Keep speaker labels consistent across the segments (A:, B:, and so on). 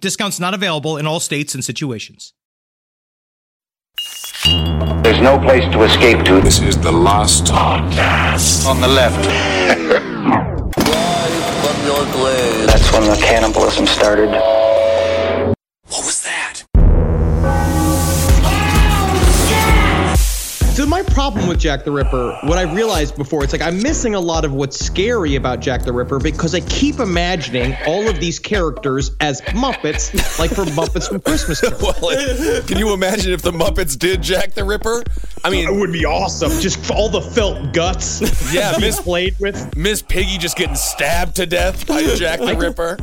A: Discounts not available in all states and situations.
B: There's no place to escape to.
C: This is the last
B: podcast. On the left.
D: from your grave.
B: That's when the cannibalism started.
E: So my problem with Jack the Ripper, what I realized before, it's like I'm missing a lot of what's scary about Jack the Ripper because I keep imagining all of these characters as Muppets, like from Muppets from Christmas Carol.
F: well, can you imagine if the Muppets did Jack the Ripper? I mean,
E: it would be awesome. Just all the felt guts.
F: Yeah,
E: Miss played with
F: Miss Piggy just getting stabbed to death by Jack the Ripper.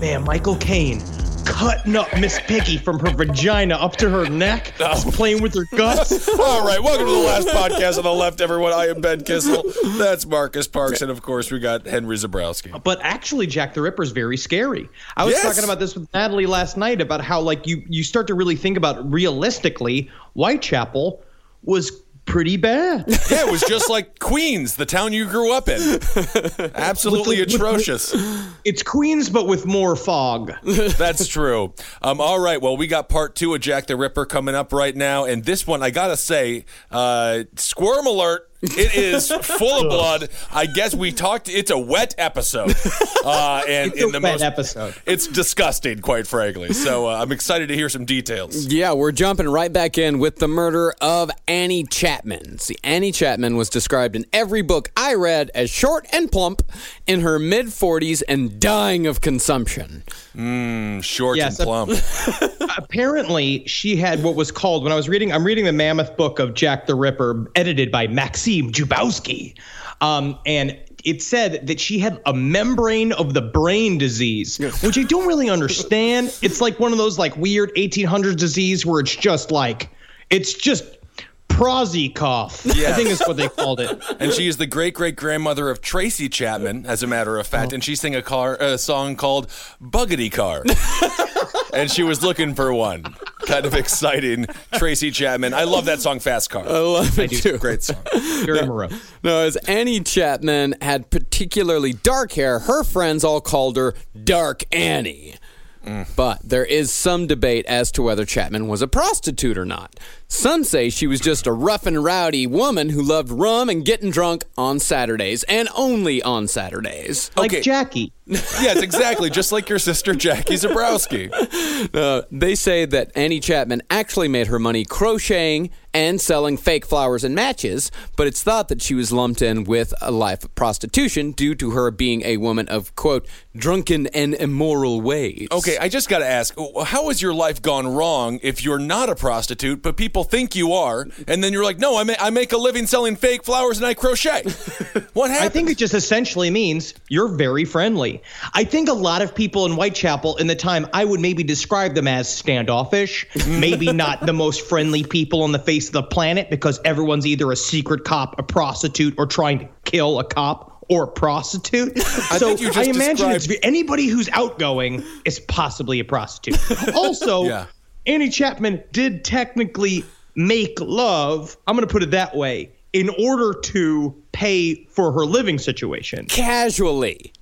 E: Man, Michael Caine cutting up Miss Piggy from her vagina up to her neck, oh. playing with her guts.
F: All right, welcome to the last podcast on the left, everyone. I am Ben Kissel. That's Marcus Parks, and of course we got Henry Zabrowski.
E: But actually, Jack the Ripper is very scary. I was yes. talking about this with Natalie last night about how like you you start to really think about realistically, Whitechapel was pretty bad.
F: Yeah, it was just like Queens, the town you grew up in. Absolutely the, atrocious.
E: With, it's Queens, but with more fog.
F: That's true. Um, all right. Well, we got part two of Jack the Ripper coming up right now, and this one I gotta say, uh, squirm alert. It is full of blood. I guess we talked. It's a wet episode,
E: uh, and it's in the most episode,
F: it's disgusting, quite frankly. So uh, I'm excited to hear some details.
G: Yeah, we're jumping right back in with the murder of Annie Chapman. See, Annie Chapman was described in every book I read as short and plump, in her mid 40s, and dying of consumption.
F: Mmm, short yes, and plump.
E: apparently, she had what was called when I was reading. I'm reading the Mammoth Book of Jack the Ripper, edited by Maxine. Maxime Jakubowski. Um, and it said that she had a membrane of the brain disease, which I don't really understand. It's like one of those like weird 1800s disease where it's just like it's just Prozikov. Yes. I think is what they called it.
F: And she is the great great grandmother of Tracy Chapman, as a matter of fact. Oh. And she sang a car a song called Buggity Car. and she was looking for one. Kind of exciting. Tracy Chapman. I love that song, Fast Car.
G: I love it too.
F: Great song.
E: Very no,
G: no, as Annie Chapman had particularly dark hair, her friends all called her Dark Annie. Mm. But there is some debate as to whether Chapman was a prostitute or not. Some say she was just a rough and rowdy woman who loved rum and getting drunk on Saturdays and only on Saturdays.
E: Like okay. Jackie.
F: yes, exactly. Just like your sister Jackie Zabrowski.
G: Uh, they say that Annie Chapman actually made her money crocheting and selling fake flowers and matches, but it's thought that she was lumped in with a life of prostitution due to her being a woman of, quote, drunken and immoral ways.
F: Okay, I just got to ask how has your life gone wrong if you're not a prostitute, but people people think you are, and then you're like, no, I, ma- I make a living selling fake flowers and I crochet. what happened?
E: I think it just essentially means you're very friendly. I think a lot of people in Whitechapel in the time, I would maybe describe them as standoffish, maybe not the most friendly people on the face of the planet because everyone's either a secret cop, a prostitute, or trying to kill a cop or a prostitute. I so I imagine described... it's anybody who's outgoing is possibly a prostitute. Also, yeah. Annie Chapman did technically make love, I'm going to put it that way, in order to pay for her living situation.
G: Casually.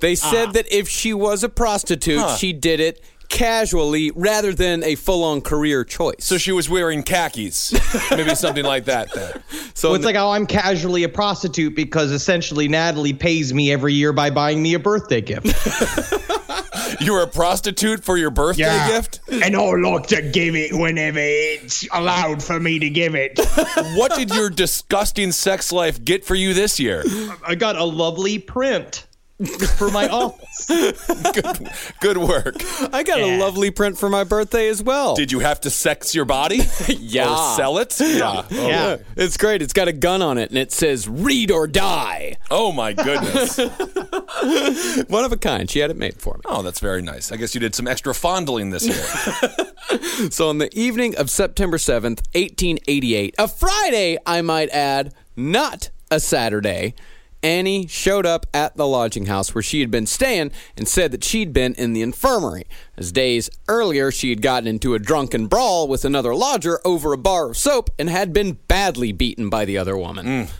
G: They said ah. that if she was a prostitute, huh. she did it casually rather than a full-on career choice.
F: So she was wearing khakis, maybe something like that. Then.
E: So well, it's like, oh, I'm casually a prostitute because essentially Natalie pays me every year by buying me a birthday gift.
F: You're a prostitute for your birthday yeah. gift?
H: And I like to give it whenever it's allowed for me to give it.
F: what did your disgusting sex life get for you this year?
E: I got a lovely print for my office.
F: good, good work.
G: I got yeah. a lovely print for my birthday as well.
F: Did you have to sex your body?
G: yeah.
F: Or sell it?
G: Yeah. Oh. Yeah. It's great. It's got a gun on it and it says read or die.
F: Oh my goodness.
G: One of a kind. She had it made for me.
F: Oh, that's very nice. I guess you did some extra fondling this year.
G: So, on the evening of September 7th, 1888, a Friday, I might add, not a Saturday, Annie showed up at the lodging house where she had been staying and said that she'd been in the infirmary. As days earlier, she had gotten into a drunken brawl with another lodger over a bar of soap and had been badly beaten by the other woman. Mm.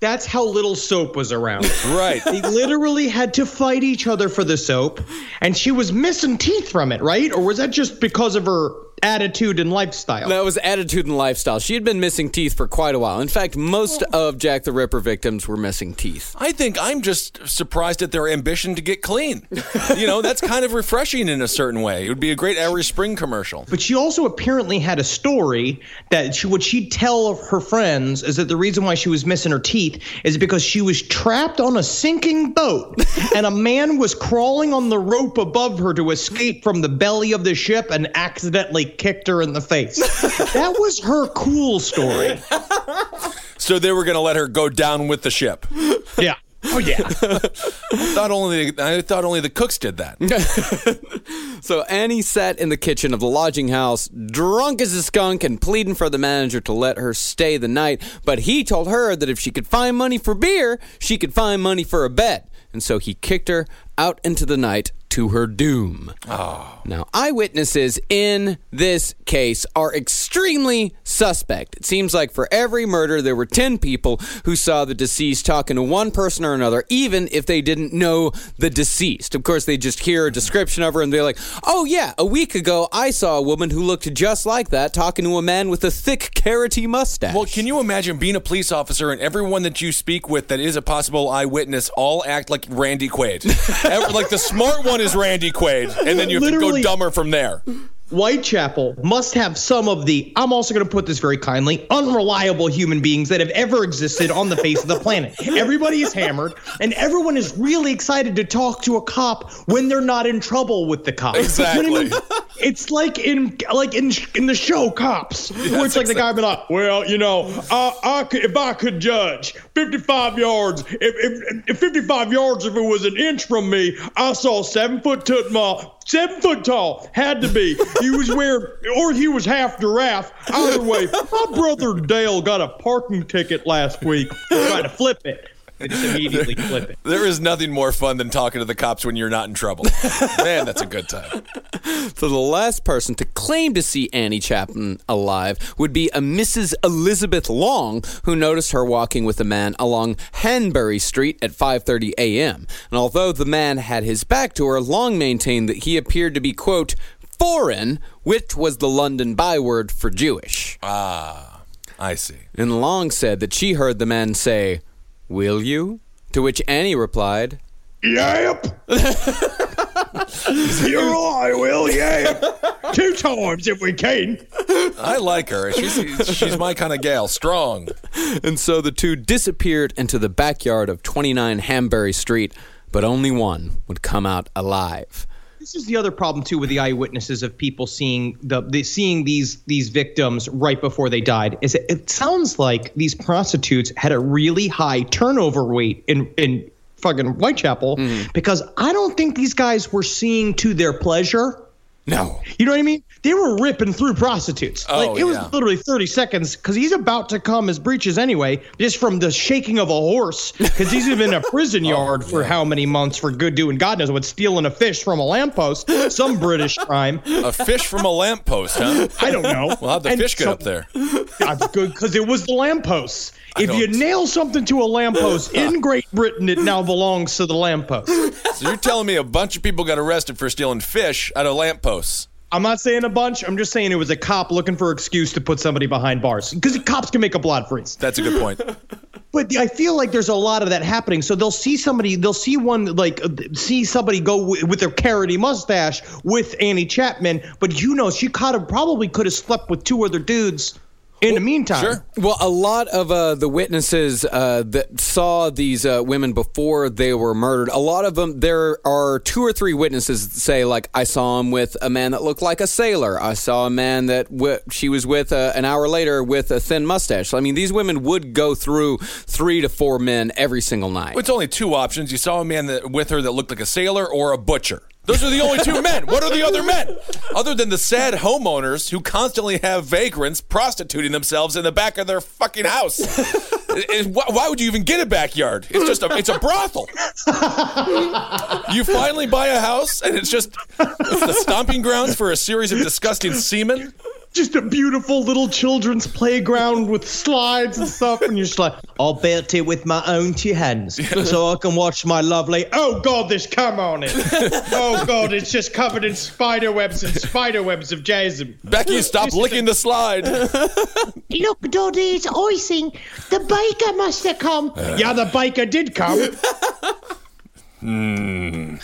E: That's how little soap was around.
F: right.
E: They literally had to fight each other for the soap, and she was missing teeth from it, right? Or was that just because of her attitude and lifestyle?
G: That was attitude and lifestyle. She had been missing teeth for quite a while. In fact, most oh. of Jack the Ripper victims were missing teeth.
F: I think I'm just surprised at their ambition to get clean. you know, that's kind of refreshing in a certain way. It would be a great Irish Spring commercial.
E: But she also apparently had a story that she, what she'd tell her friends is that the reason why she was missing her teeth is because she was trapped on a sinking boat and a man was crawling on the rope above her to escape from the belly of the ship and accidentally kicked her in the face. that was her cool story.
F: So they were going to let her go down with the ship.
E: Yeah. Oh yeah.
F: Thought only I thought only the cooks did that.
G: So Annie sat in the kitchen of the lodging house, drunk as a skunk, and pleading for the manager to let her stay the night. But he told her that if she could find money for beer, she could find money for a bed. And so he kicked her out into the night to her doom. Ah. Now, eyewitnesses in this case are extremely suspect. It seems like for every murder, there were 10 people who saw the deceased talking to one person or another, even if they didn't know the deceased. Of course, they just hear a description of her and they're like, oh, yeah, a week ago, I saw a woman who looked just like that talking to a man with a thick, carroty mustache.
F: Well, can you imagine being a police officer and everyone that you speak with that is a possible eyewitness all act like Randy Quaid? Ever- like the smart one is Randy Quaid, and then you have to
E: Literally-
F: go dumber from there.
E: Whitechapel must have some of the, I'm also going to put this very kindly, unreliable human beings that have ever existed on the face of the planet. Everybody is hammered, and everyone is really excited to talk to a cop when they're not in trouble with the cop.
F: Exactly.
E: You know I mean? It's like in like in in the show Cops, where it's like the guy be like, "Well, you know, I, I could, if I could judge 55 yards, if, if, if 55 yards, if it was an inch from me, I saw seven foot tall, ma- seven foot tall, had to be. He was wearing, or he was half giraffe. Either way, my brother Dale got a parking ticket last week. Trying to flip it, they just immediately flip it.
F: There is nothing more fun than talking to the cops when you're not in trouble. Man, that's a good time.
G: So the last person to claim to see Annie Chapman alive would be a Mrs. Elizabeth Long, who noticed her walking with a man along Hanbury Street at 5:30 a.m. And although the man had his back to her, Long maintained that he appeared to be quote foreign, which was the London byword for Jewish.
F: Ah, I see.
G: And Long said that she heard the man say, "Will you?" To which Annie replied,
H: Yep. You're right, I will, yep. Two times if we can.
F: I like her. She's she's my kind of gal. Strong.
G: And so the two disappeared into the backyard of 29 Hanbury Street, but only one would come out alive.
E: This is the other problem too with the eyewitnesses of people seeing the, the seeing these these victims right before they died. Is it, it sounds like these prostitutes had a really high turnover rate in in fucking Whitechapel mm-hmm. because I don't think these guys were seeing to their pleasure.
G: No.
E: You know what I mean? They were ripping through prostitutes.
F: Oh,
E: like it was
F: yeah.
E: literally 30 seconds because he's about to come his breeches anyway, just from the shaking of a horse. Because he's been in a prison oh, yard for how many months for good doing God knows what, stealing a fish from a lamppost, some British crime.
F: A fish from a lamppost, huh?
E: I don't know.
F: Well, how'd the
E: And
F: fish get
E: so-
F: up there?
E: That's good because it was the lampposts. If you nail something to a lamppost in Great Britain, it now belongs to the lamppost.
F: So you're telling me a bunch of people got arrested for stealing fish out of lampposts?
E: I'm not saying a bunch. I'm just saying it was a cop looking for an excuse to put somebody behind bars because cops can make up a lot of freeze.
F: That's a good point.
E: But I feel like there's a lot of that happening. So they'll see somebody, they'll see one like see somebody go w- with their carroty mustache with Annie Chapman, but you know she could have probably could have slept with two other dudes In the meantime,
F: Sure.
G: Well, a lot of uh, the witnesses uh, that saw these uh, women before they were murdered, a lot of them, there are two or three witnesses that say, like, I saw him with a man that looked like a sailor. I saw a man that w- she was with uh, an hour later with a thin mustache. I mean, these women would go through three to four men every single night.
F: It's only two options. You saw a man that, with her that looked like a sailor or a butcher. Those are the only two men. What are the other men? Other than the sad homeowners who constantly have vagrants prostituting themselves in the back of their fucking house. It- it- why, why would you even get a backyard? It's just a it's a brothel. You finally buy a house and it's just it's the stomping grounds for a series of disgusting semen.
E: just a beautiful little children's playground with slides and stuff, and you're just like, I'll built it with my own two hands, so I can watch my lovely.
H: Oh God, there's come on it. oh God, it's just covered in spider webs and spider webs of Jason.
F: Becky, stop licking the slide.
H: Look, Doddy, it's icing. The baker must have come. yeah, the baker did come. Hmm.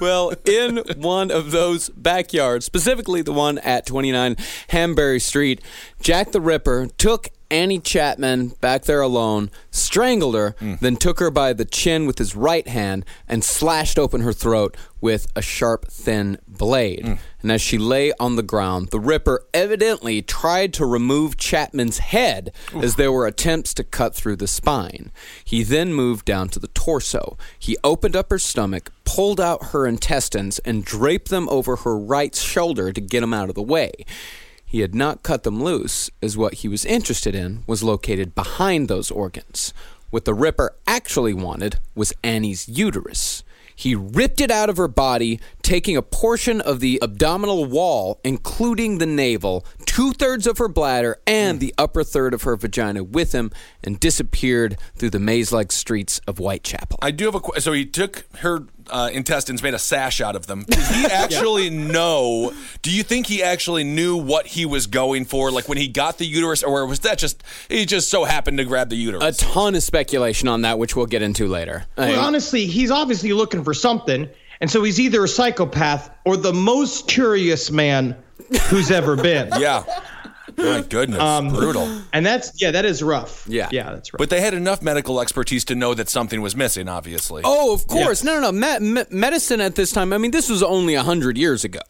G: Well, in one of those backyards, specifically the one at 29 Hanbury Street, Jack the Ripper took Annie Chapman back there alone, strangled her, hmm. then took her by the chin with his right hand and slashed open her throat with a sharp, thin blade. Hmm. And as she lay on the ground, the Ripper evidently tried to remove Chapman's head as there were attempts to cut through the spine. He then moved down to the torso. He opened up her stomach, pulled out her intestines, and draped them over her right shoulder to get them out of the way. He had not cut them loose, as what he was interested in was located behind those organs. What the Ripper actually wanted was Annie's uterus. He ripped it out of her body, taking a portion of the abdominal wall, including the navel, two thirds of her bladder, and the upper third of her vagina with him, and disappeared through the maze like streets of Whitechapel.
F: I do have a question. So he took her uh, intestines, made a sash out of them. Did he actually know? Do you think he actually knew what he was going for? Like when he got the uterus, or was that just he just so happened to grab the uterus?
G: a ton of speculation on that, which we'll get into later.
E: Well, honestly, he's obviously looking for something, and so he's either a psychopath or the most curious man who's ever been.
F: yeah. My goodness, brutal.
E: And that's yeah, that is rough.
G: Yeah.
E: yeah, that's rough.
F: But they had enough medical expertise to know that something was missing. Obviously.
G: Oh, of course. No, no, no. Me- me- medicine at this time. I mean, this was only hundred years ago.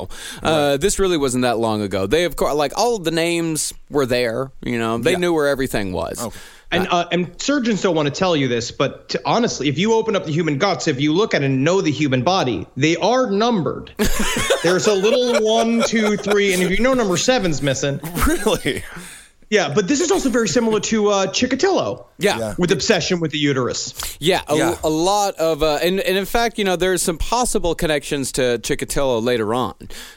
G: Uh, this really wasn't that long ago. They, of course, like all of the names were there. You know, they
F: Yeah.
G: knew where everything was.
E: And uh, and surgeons don't want to tell you this, but to, honestly, if you open up the human guts, if you look at and know the human body, they are numbered. There's a little one, two, three, and if you know number seven's missing,
F: really?
E: Yeah. But this is also very similar to uh, Chikatilo.
G: Yeah. Yeah.
E: with obsession with the uterus.
G: Yeah, a,
F: Yeah.
G: a lot of, uh, and, and in fact, you know, there's some possible connections to Chikatilo later on.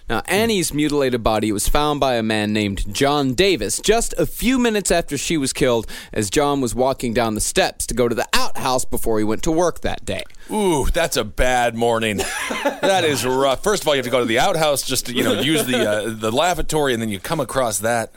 G: Now, Annie's mutilated body was found by a man named John Davis just a few minutes after she was killed, as John was walking down the steps to go to the outhouse before he went to work that day.
F: Ooh, that's a bad morning. that is rough. First of all, you have to go to the outhouse just to you know use the uh, the lavatory, and then you come across that.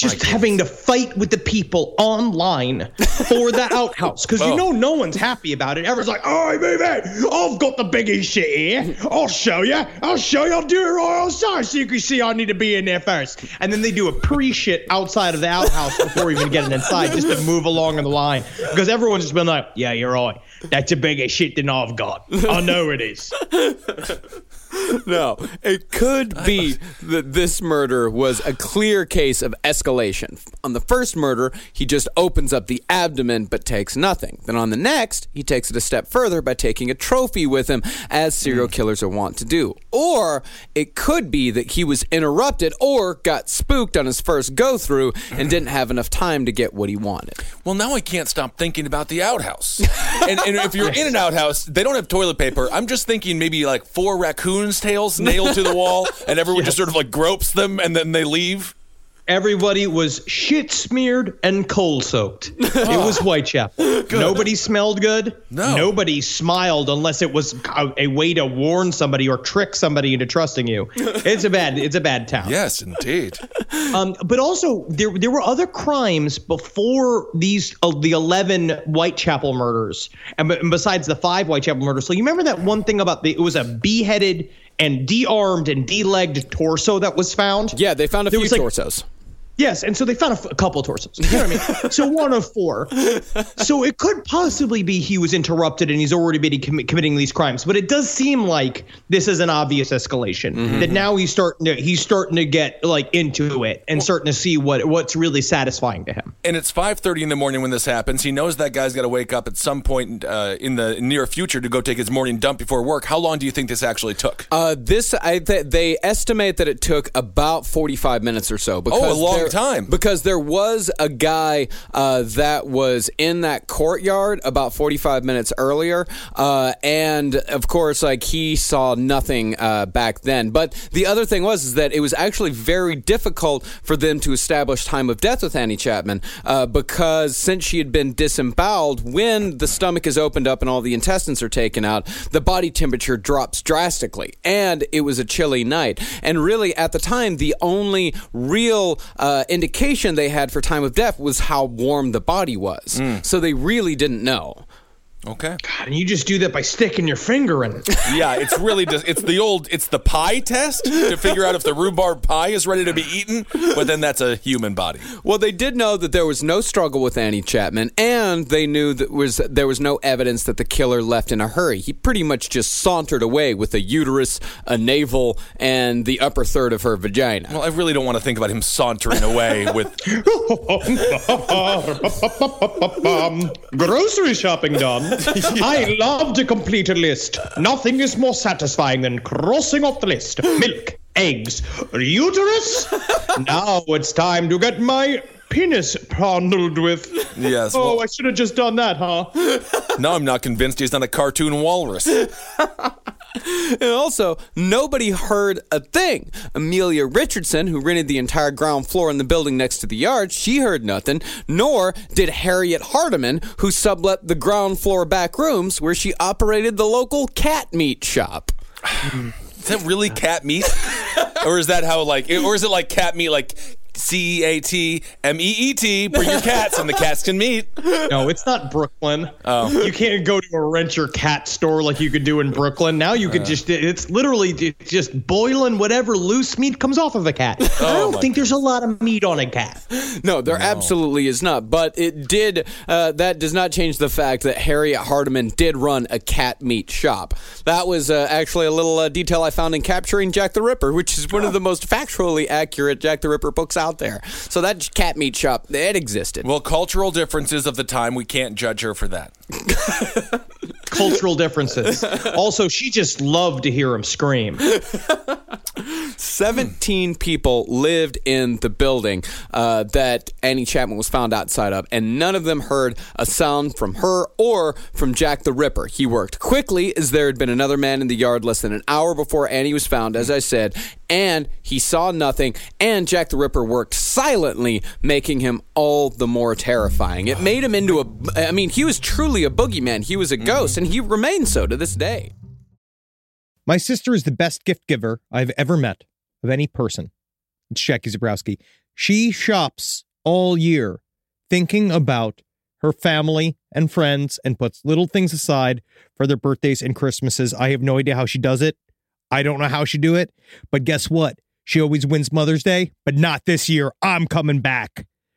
E: Just having to fight with the people online for the outhouse because you
F: Oh.
E: know no one's happy about it. Everyone's like,
H: Oi, baby, I've got the biggest shit here. I'll show you. I'll show you. I'll do it right outside so you can see I need to be in there first.
E: and then they do a pre-shit outside of the outhouse before even getting inside, just to move along in the line. Because everyone's just been like, "Yeah, you're right. That's a bigger shit than I've got. I know it is."
G: No, it could be that this murder was a clear case of escalation. On the first murder, he just opens up the abdomen but takes nothing. Then on the next, he takes it a step further by taking a trophy with him, as serial hmm. killers are wont to do. Or it could be that he was interrupted or got spooked on his first go through and didn't have enough time to get what he wanted.
F: Well, now I can't stop thinking about the outhouse. and, and if you're in an outhouse, they don't have toilet paper. I'm just thinking maybe like four raccoons' tails nailed to the wall, and everyone just sort of like gropes them, and then they leave.
E: Everybody was shit smeared and coal soaked. It was Whitechapel. Nobody smelled good.
F: No.
E: Nobody smiled unless it was a, a way to warn somebody or trick somebody into trusting you. It's a bad. It's a bad town.
F: Yes, indeed.
E: Um, but also there there were other crimes before these uh, the eleven Whitechapel murders, and, and besides the five Whitechapel murders. So you remember that one thing about the it was a beheaded and de-armed and de-legged torso that was found.
G: Yeah, they found a
E: There
G: few
E: was, like-
G: torsos.
I: Yes, and so they found a, f- a couple of torsos. You know what I mean? So one of four. So it could possibly be he was interrupted and he's already been commi- committing these crimes. But it does seem like this is an obvious escalation.
F: Mm-hmm.
I: That now he's starting to he's starting to get like into it and starting to see what what's really satisfying to him.
F: And it's 5:30 in the morning when this happens. He knows that guy's got to wake up at some point uh, in the near future to go take his morning dump before work. How long do you think this actually took?
G: Uh, this I th- they estimate that it took about 45 minutes or so. Because
F: Oh, a long
G: there-
F: time.
G: Because there was a guy uh, that was in that courtyard about 45 minutes earlier, uh, and of course, like he saw nothing uh, back then. But the other thing was is that it was actually very difficult for them to establish time of death with Annie Chapman uh, because since she had been disemboweled, when the stomach is opened up and all the intestines are taken out, the body temperature drops drastically, and it was a chilly night. And really, at the time, the only real uh, Uh, indication they had for time of death was how warm the body was. Mm. So they really didn't know.
F: Okay.
I: God, and you just do that by sticking your finger in it.
F: Yeah, it's really just, it's the old it's the pie test to figure out if the rhubarb pie is ready to be eaten, but then that's a human body.
G: Well, they did know that there was no struggle with Annie Chapman, and they knew that was there was no evidence that the killer left in a hurry. He pretty much just sauntered away with a uterus, a navel, and the upper third of her vagina.
F: Well, I really don't want to think about him sauntering away with
J: Grocery shopping done. I love to complete a list. Nothing is more satisfying than crossing off the list. Milk, eggs, uterus. now it's time to get my penis fondled with.
F: Yes.
J: Oh,
F: Well,
J: I should have just done that, huh?
F: now I'm not convinced he's not a cartoon walrus.
G: And also, nobody heard a thing. Amelia Richardson, who rented the entire ground floor in the building next to the yard, she heard nothing, nor did Harriet Hardiman, who sublet the ground floor back rooms where she operated the local cat meat shop.
F: Is that really cat meat? or is that how like or is it like cat meat like C E A T M E E T bring your cats and the cats can meet?
I: No, it's not Brooklyn. Oh. You can't go to a rent your cat store like you could do in Brooklyn. Now you could just, it's literally just boiling whatever loose meat comes off of a cat. I don't think there's a lot of meat on a cat.
G: No, there absolutely is not. But it did. Uh, that does not change the fact that Harriet Hardiman did run a cat meat shop. That was uh, actually a little uh, detail I found in capturing Jack the Ripper, which is one of the most factually accurate Jack the Ripper books out there. So that cat meat shop, it existed.
F: Well, cultural differences of the time, we can't judge her for that.
I: Cultural differences. Also, she just loved to hear him scream.
G: 17 people lived in the building uh, that Annie Chapman was found outside of, and none of them heard a sound from her or from Jack the Ripper. He worked quickly, as there had been another man in the yard less than an hour before Annie was found, as I said, and he saw nothing, and Jack the Ripper worked silently, making him all the more terrifying. It made him into a. I mean, he was truly a boogeyman. He was a ghost, and he mm-hmm. remains so to this day.
E: My sister is the best gift giver I've ever met of any person. It's Jackie Zabrowski. She shops all year thinking about her family and friends and puts little things aside for their birthdays and Christmases. I have no idea how she does it. I don't know how she do it, but guess what? She always wins Mother's Day, but not this year. I'm coming back.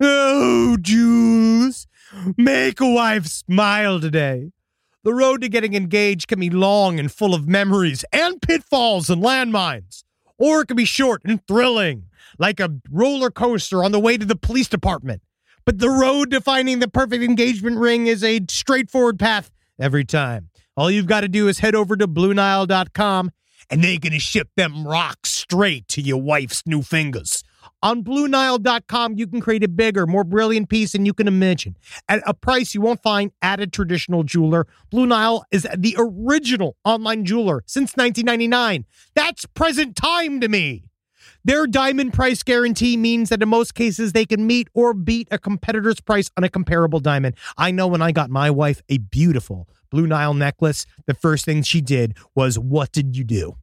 E: Oh, Jules. Make a wife smile today. The road to getting engaged can be long and full of memories and pitfalls and landmines. Or it can be short and thrilling, like a roller coaster on the way to the police department. But the road to finding the perfect engagement ring is a straightforward path every time. All you've got to do is head over to BlueNile.com and they're going to ship them rocks straight to your wife's new fingers. On BlueNile.com, you can create a bigger, more brilliant piece than you can imagine at a price you won't find at a traditional jeweler. Blue Nile is the original online jeweler since 1999. That's present time to me. Their diamond price guarantee means that in most cases they can meet or beat a competitor's price on a comparable diamond. I know when I got my wife a beautiful Blue Nile necklace, the first thing she did was, What did you do?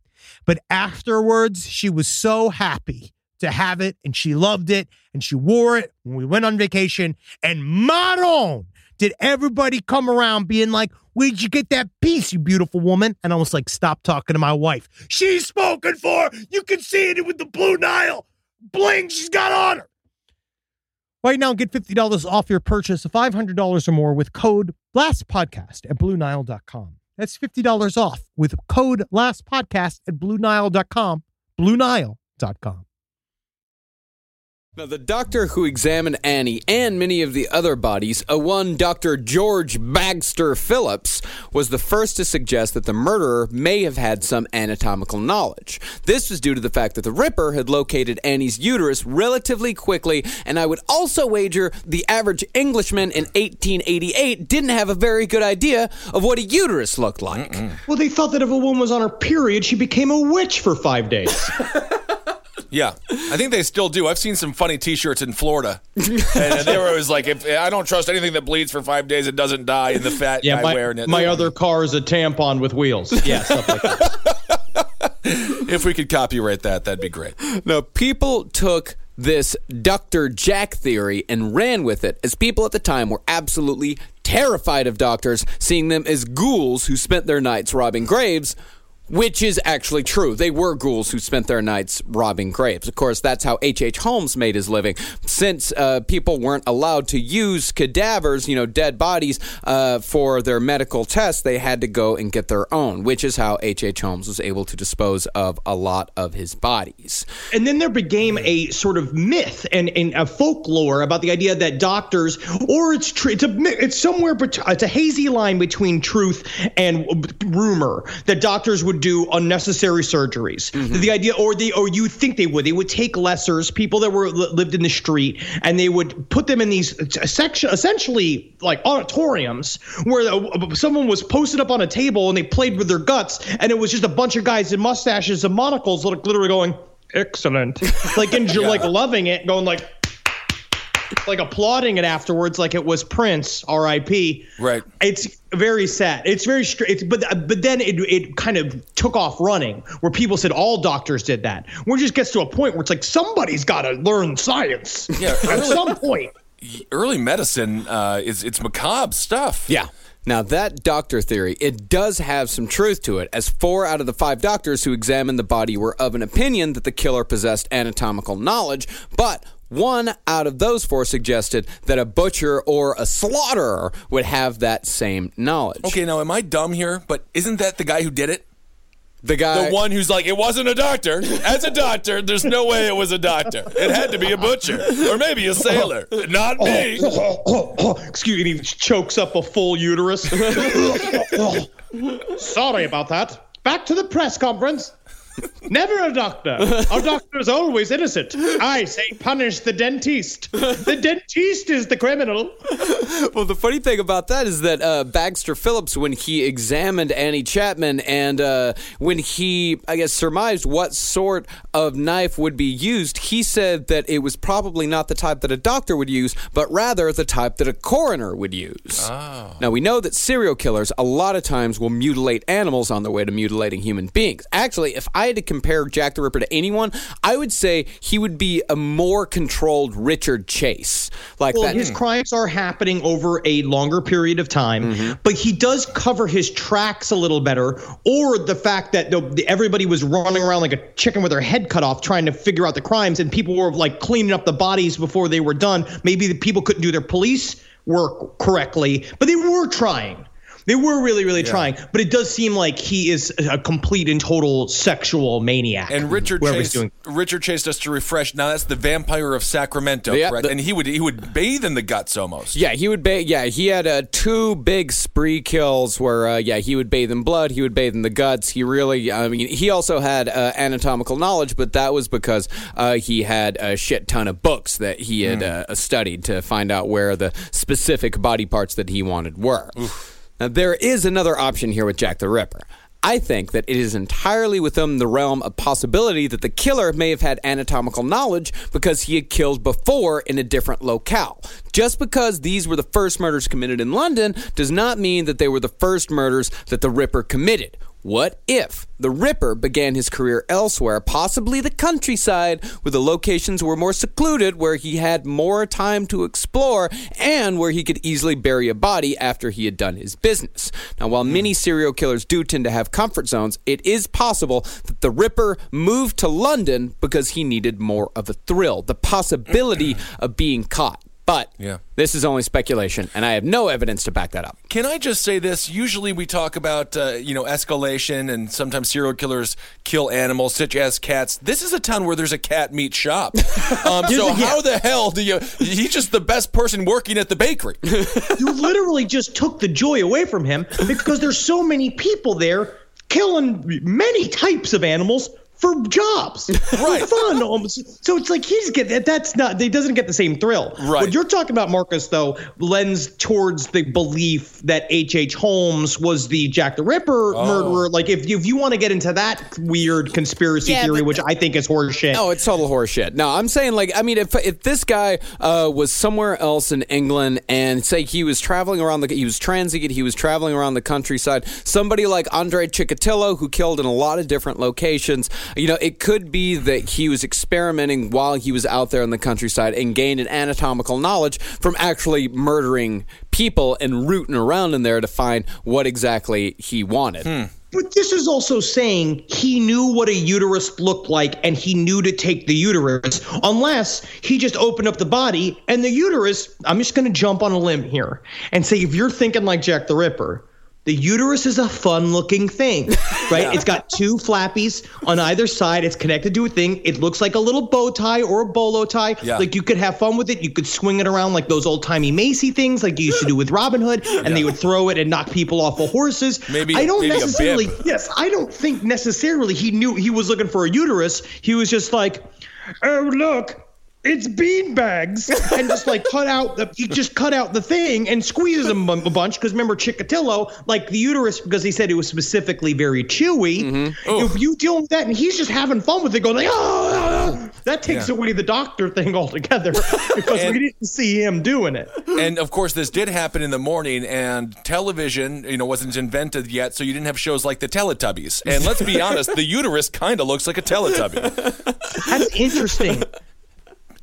E: But afterwards, she was so happy to have it and she loved it and she wore it when we went on vacation. And Maron, did everybody come around being like, Where'd you get that piece, you beautiful woman? And I was like, Stop talking to my wife. She's spoken for. You can see it with the Blue Nile bling she's got on her. Right now, get $50 off your purchase of $500 or more with code LASTPODCAST at BlueNile.com. That's $50 off with code LASTPODCAST at BlueNile.com. BlueNile.com.
G: Now, the doctor who examined Annie and many of the other bodies, a one Dr. George Bagster Phillips, was the first to suggest that the murderer may have had some anatomical knowledge. This was due to the fact that the Ripper had located Annie's uterus relatively quickly, and I would also wager the average Englishman in 1888 didn't have a very good idea of what a uterus looked like.
K: Well, they thought that if a woman was on her period, she became a witch for five days.
F: Yeah, I think they still do. I've seen some funny T-shirts in Florida, and, and they were always like, "If I don't trust anything that bleeds for five days, it doesn't die." And the fat
K: yeah,
F: guy
K: my,
F: wearing it.
K: my other car is a tampon with wheels. Yeah, stuff like that.
F: if we could copyright that, that'd be great.
G: Now, people took this Dr. Jack theory and ran with it, as people at the time were absolutely terrified of doctors, seeing them as ghouls who spent their nights robbing graves. Which is actually true. They were ghouls who spent their nights robbing graves. Of course, that's how H.H. H. Holmes made his living. Since uh, people weren't allowed to use cadavers, you know, dead bodies, uh, for their medical tests, they had to go and get their own, which is how H.H. H. Holmes was able to dispose of a lot of his bodies.
K: And then there became a sort of myth and, and a folklore about the idea that doctors, or it's tr- it's a it's somewhere bet- it's a hazy line between truth and rumor that doctors would do unnecessary surgeries. The idea, or they, or you think they would, they would take lessers, people that were lived in the street, and they would put them in these section, essentially like auditoriums where uh, someone was posted up on a table and they played with their guts, and it was just a bunch of guys in mustaches and monocles, like literally going excellent, like and like loving it, going like like applauding it afterwards, like it was Prince, R.I.P.
F: Right.
K: It's very sad. It's very straight. But but then it it kind of took off running, where people said all doctors did that. Where it just gets to a point where it's like somebody's got to learn science
F: Yeah,
K: at some point.
F: Early medicine uh, is it's macabre stuff.
G: Yeah. Now, that doctor theory, it does have some truth to it, as four out of the five doctors who examined the body were of an opinion that the killer possessed anatomical knowledge, but one out of those four suggested that a butcher or a slaughterer would have that same knowledge.
F: Okay, now am I dumb here? But isn't that the guy who did it?
G: The guy.
F: The one who's like, it wasn't a doctor. As a doctor, there's no way it was a doctor. It had to be a butcher or maybe a sailor. Not me.
H: Excuse me, he chokes up a full uterus. Sorry about that. Back to the press conference. Never a doctor. Our doctor is always innocent. I say punish the dentist. The dentist is the criminal.
G: Well, the funny thing about that is that uh, Bagster Phillips, when he examined Annie Chapman and uh, when he, I guess, surmised what sort of knife would be used, he said that it was probably not the type that a doctor would use, but rather the type that a coroner would use. Now, we know that serial killers a lot of times will mutilate animals on their way to mutilating human beings. Actually, if I had to compare Jack the Ripper to anyone, I would say he would be a more controlled Richard Chase. Like
E: Well,
G: that.
E: his crimes are happening over a longer period of time, mm-hmm. but he does cover his tracks a little better, or the fact that everybody was running around like a chicken with their head cut off trying to figure out the crimes, and people were like cleaning up the bodies before they were done. Maybe the people couldn't do their police work correctly, but they were trying. They were really, really trying, but it does seem like he is a complete and total sexual maniac.
F: And Richard
E: whoever's
F: Chase,
E: doing
F: Richard Chase, just to refresh. Now that's the Vampire of Sacramento,
G: Yeah,
F: correct?
G: the-
F: and he would he would bathe in the guts almost.
G: Yeah, he would bathe. Yeah, he had uh, two big spree kills where, uh, yeah, he would bathe in blood, he would bathe in the guts. He really, I mean, he also had uh, anatomical knowledge, but that was because uh, he had a shit ton of books that he had uh, studied to find out where the specific body parts that he wanted were. Now, there is another option here with Jack the Ripper. I think that it is entirely within the realm of possibility that the killer may have had anatomical knowledge because he had killed before in a different locale. Just because these were the first murders committed in London does not mean that they were the first murders that the Ripper committed. What if the Ripper began his career elsewhere, possibly the countryside, where the locations were more secluded, where he had more time to explore, and where he could easily bury a body after he had done his business? Now, while hmm. many serial killers do tend to have comfort zones, it is possible that the Ripper moved to London because he needed more of a thrill, the possibility of being caught. But
F: Yeah.
G: this is only speculation, and I have no evidence to back that up.
F: Can I just say this? Usually we talk about uh, you know escalation, and sometimes serial killers kill animals such as cats. This is a town where there's a cat meat shop. Um, so how the hell do you? He's just the best person working at the bakery.
E: you literally just took the joy away from him because there's so many people there killing many types of animals for jobs,
F: Right.
E: for fun. almost. So it's like he's get that. That's not. He doesn't get the same thrill.
F: Right.
E: What you're talking about, Marcus, though, lends towards the belief that H. H. Holmes was the Jack the Ripper
F: Oh.
E: murderer. Like if if you want to get into that weird conspiracy
G: Yeah,
E: theory,
G: but-
E: which I think is horseshit.
G: No, it's total horseshit. No, I'm saying like I mean if if this guy uh, was somewhere else in England and say he was traveling around the he was transiting he was traveling around the countryside, somebody like Andre Chikatilo who killed in a lot of different locations, you know, it could be that he was experimenting while he was out there in the countryside and gained an anatomical knowledge from actually murdering people and rooting around in there to find what exactly he wanted. Hmm.
E: But this is also saying he knew what a uterus looked like and he knew to take the uterus, unless he just opened up the body and the uterus. I'm just going to jump on a limb here and say if you're thinking like Jack the Ripper, the uterus is a fun looking thing, right? It's got two flappies on either side. It's connected to a thing. It looks like a little bow tie or a bolo tie.
F: Yeah.
E: Like you could have fun with it. You could swing it around like those old timey Macy things, like you used to do with Robin Hood, and they would throw it and knock people off of horses.
F: Maybe-
E: I don't
F: maybe
E: necessarily Yes, I don't think necessarily he knew he was looking for a uterus. He was just like, oh look, it's bean bags, and just like cut out the he just cut out the thing and squeezes them a bunch. Because remember Chikatilo, like the uterus, because he said it was specifically very chewy.
F: Mm-hmm.
E: If you deal with that, and he's just having fun with it, going like, oh, that takes away the doctor thing altogether because
F: And-
E: we didn't see him doing it.
F: and of course, this did happen in the morning, and television, you know, wasn't invented yet, so you didn't have shows like the Teletubbies. And let's be honest, the uterus kind of looks like a Teletubby.
E: That's interesting.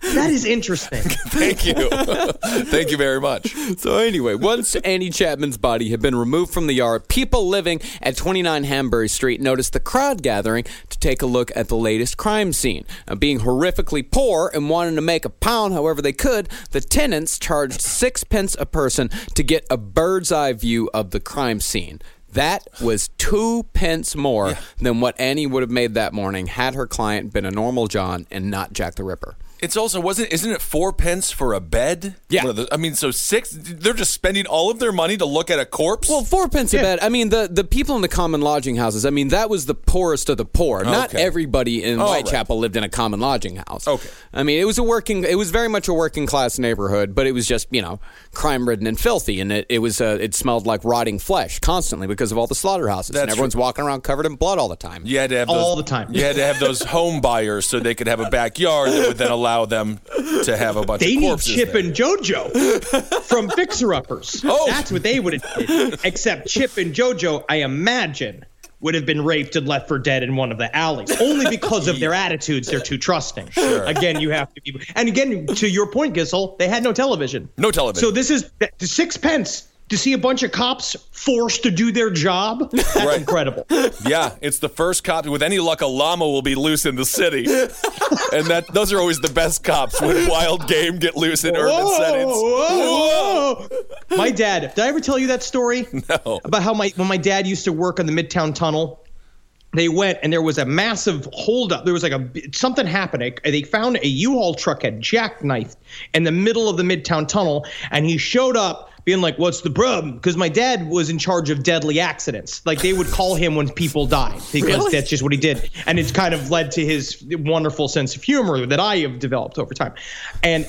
E: That is interesting.
F: Thank you. Thank you very much.
G: So anyway, once Annie Chapman's body had been removed from the yard, people living at 29 Hanbury Street noticed the crowd gathering to take a look at the latest crime scene. Now, being horrifically poor and wanting to make a pound however they could, the tenants charged sixpence a person to get a bird's eye view of the crime scene. That was two pence more than what Annie would have made that morning had her client been a normal John and not Jack the Ripper.
F: It's also wasn't isn't it four pence for a bed?
G: Yeah.
F: One of the- I mean, so six. They're just spending all of their money to look at a corpse.
G: Well, four pence a bed. I mean, the, the people in the common lodging houses. I mean, that was the poorest of the poor. Not everybody in
F: Oh, right.
G: Whitechapel lived in a common lodging house.
F: Okay.
G: I mean, it was a working. It was very much a working class neighborhood, but it was just you know crime ridden and filthy, and it it was uh, it smelled like rotting flesh constantly because of all the slaughterhouses, and
F: That's
G: everyone's walking around covered in blood all the time.
F: you had to have those,
E: All the time.
F: You had to have those home buyers so they could have a backyard that would then allow them to have a bunch
E: They
F: of corpses. They need.
E: Chip
F: there.
E: and JoJo from Fixer Uppers.
F: Oh.
E: That's what they would have did. Except Chip and JoJo, I imagine, would have been raped and left for dead in one of the alleys. Only because of their attitudes, they're too trusting. Again, you have to be. And again, to your point, Kissel, they had no television.
F: No television.
E: So this is the six pence to see a bunch of cops forced to do their job. That's
F: Right.
E: incredible.
F: Yeah, it's the first cop. With any luck, a llama will be loose in the city, and that those are always the best cops when wild game get loose in urban
E: Whoa,
F: settings.
E: whoa, whoa. My dad. Did I ever tell you that story?
F: No.
E: About how my when my dad used to work on the Midtown Tunnel. They went and there was a massive holdup. There was like a something happening. They found a U-Haul truck had jackknifed in the middle of the Midtown Tunnel, and he showed up being like, "What's the problem?" Because my dad was in charge of deadly accidents. Like they would call him when people died because that's just what he did, and it's kind of led to his wonderful sense of humor that I have developed over time. And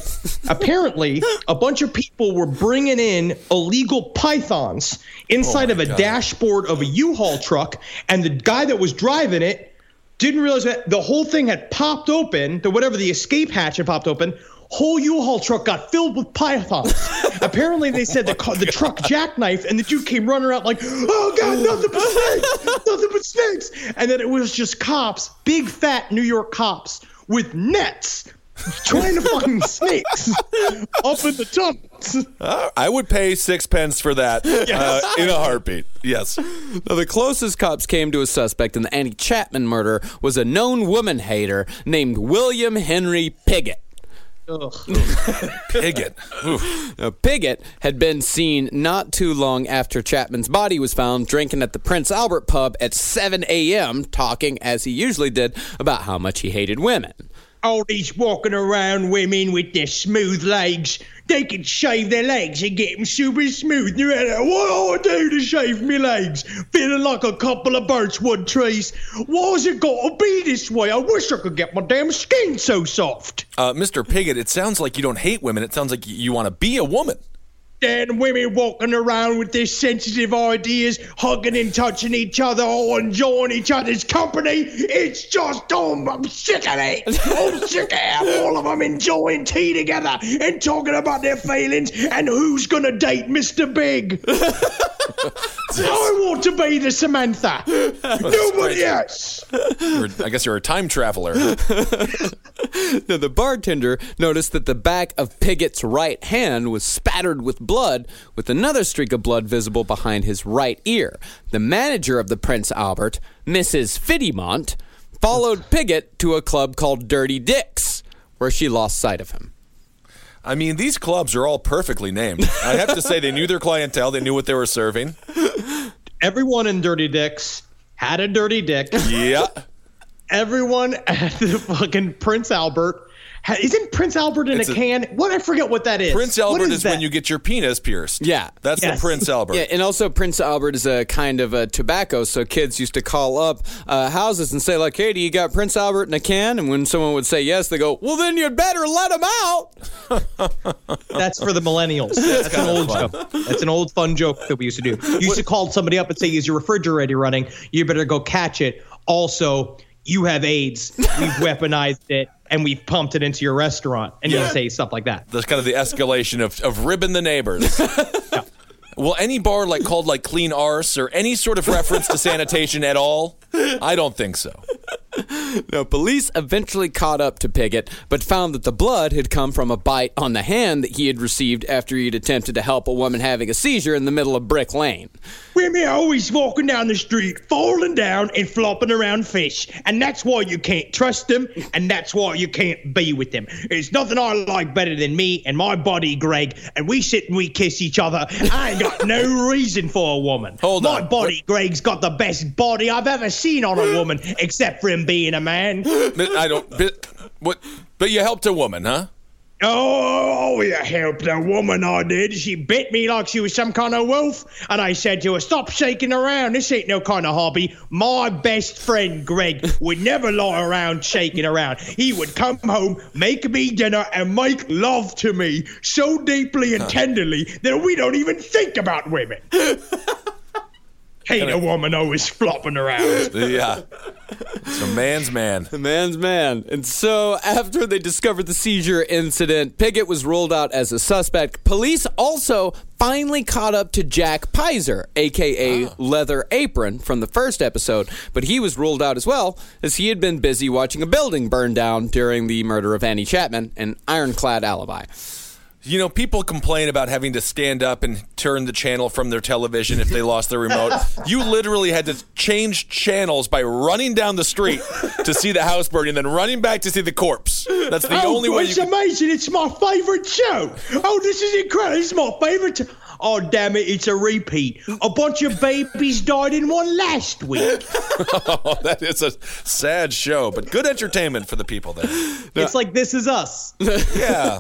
E: apparently, a bunch of people were bringing in illegal pythons inside oh of a dashboard of a U-Haul truck, and the guy that was driving it didn't realize that the whole thing had popped open, the whatever the escape hatch had popped open. Whole U-Haul truck got filled with pythons. Apparently, they said the car, the truck jackknifed, and the dude came running out like, "Oh God, nothing but snakes, nothing but snakes!" And then it was just cops, big fat New York cops with nets, trying to find snakes up in the tunnels.
F: Uh, I would pay sixpence for that uh, in a heartbeat. Yes.
G: Now, the closest cops came to a suspect in the Annie Chapman murder was a known woman hater named William Henry Piggott.
F: Piggott. Oof.
G: Now, Piggott had been seen not too long after Chapman's body was found drinking at the Prince Albert pub at 7 a.m., talking, as he usually did, about how much he hated women.
E: all these walking around women with their smooth legs. They can shave their legs and get them super smooth. Matter what I do to shave my legs, feeling like a couple of birchwood trees. Why's it got to be this way? I wish I could get my damn skin so soft.
F: Uh, Mr. Piggott, it sounds like you don't hate women. It sounds like you want to be a woman.
E: Then women walking around with their sensitive ideas, hugging and touching each other, or enjoying each other's company. It's just, oh, I'm sick of it. I'm sick of all of them enjoying tea together and talking about their feelings and who's going to date Mr. Big. I want to be the Samantha. Nobody else.
F: I guess you're a time traveler.
G: Now, the bartender noticed that the back of Piggott's right hand was spattered with blood, with another streak of blood visible behind his right ear. The manager of the Prince Albert, Mrs. Fiddymont, followed Piggott to a club called Dirty Dick's, where she lost sight of him.
F: I mean, these clubs are all perfectly named. I have to say, they knew their clientele. They knew what they were serving.
E: Everyone in Dirty Dicks had a dirty dick.
F: Yeah.
E: Everyone at the fucking Prince Albert. Ha- Isn't Prince Albert in a
F: a-
E: can? What I forget what that is.
F: Prince
E: What
F: Albert is, when you get your penis pierced.
G: Yeah.
F: That's
E: Yes.
F: the Prince Albert.
G: Yeah, and also Prince Albert is a kind of a tobacco, so kids used to call up uh, houses and say like, "Hey, do you got Prince Albert in a can?" And when someone would say yes, they go, "Well, then you'd better let him out."
E: That's for the millennials. That's an old joke. That's an old fun joke that we used to do. You used to call somebody up and say, "Is your refrigerator running? You better go catch it." Also, you have AIDS. We've weaponized it and we've pumped it into your restaurant, and you say stuff like that.
F: That's kind of the escalation of, of ribbing the neighbors. Will any bar like called like clean arse or any sort of reference to sanitation at all? I don't think so.
G: Now, police eventually caught up to Piggott, but found that the blood had come from a bite on the hand that he had received after he'd attempted to help a woman having a seizure in the middle of Brick Lane.
H: Women are always walking down the street, falling down and flopping around fish. And that's why you can't trust them, and that's why you can't be with them. There's nothing I like better than me and my body, Greg, and we sit and we kiss each other. I ain't got no reason for a woman.
F: Hold
H: my
F: on.
H: body, Greg's got the best body I've ever seen on a woman, except for him being a man.
F: I don't. But, what? But you helped a woman, huh?
H: Oh, you helped a woman, I did. She bit me like she was some kind of wolf. And I said to her, Stop shaking around. This ain't no kind of hobby. My best friend, Greg, would never lie around shaking around. He would come home, make me dinner, and make love to me so deeply and tenderly that we don't even think about women. Ain't a woman always flopping around.
F: Yeah. It's a man's man.
G: The man's man. And so, after they discovered the seizure incident, Piggott was ruled out as a suspect. Police also finally caught up to Jack Pizer, aka ah. Leather Apron, from the first episode, but he was ruled out as well, as he had been busy watching a building burn down during the murder of Annie Chapman, an ironclad alibi.
F: You know, people complain about having to stand up and turn the channel from their television if they lost their remote. You literally had to change channels by running down the street to see the house burning, then running back to see the corpse. That's the
H: oh,
F: only way you
H: it's
F: can.
H: amazing. It's my favorite show. Oh, this is incredible. This is my favorite. Show. Oh, damn it. It's a repeat. A bunch of babies died in one last week.
F: Oh, that is a sad show, but good entertainment for the people there.
E: It's like This Is Us.
F: Yeah.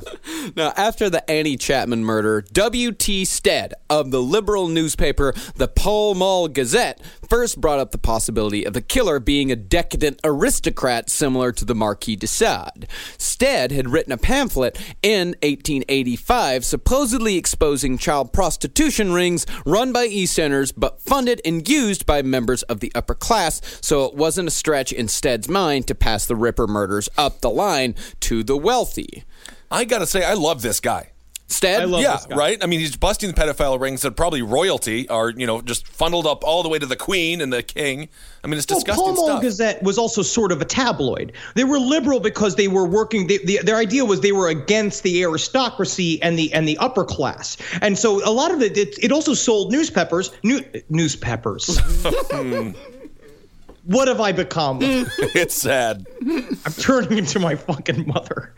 G: Now, after the Annie Chapman murder, W.T. Stead of the liberal newspaper The Pall Mall Gazette first brought up the possibility of the killer being a decadent aristocrat similar to the Marquis de Sade. Stead had written a pamphlet in 1885 supposedly exposing child prostitution rings run by EastEnders but funded and used by members of the upper class, so it wasn't a stretch in Stead's mind to pass the Ripper murders up the line to the wealthy.
F: I got to say, I love this guy.
G: Stead?
E: I love
F: yeah,
E: this guy.
F: right. I mean, he's busting the pedophile rings that probably royalty are, you know, just funneled up all the way to the queen and the king. I mean, it's disgusting
E: well, Pall Mall. Gazette was also sort of a tabloid. They were liberal because they were working. They, the, their idea was they were against the aristocracy and the and the upper class, and so a lot of it. It, it also sold newspapers. New, newspapers. Hmm. What have I become?
F: it's sad.
E: I'm turning into my fucking mother.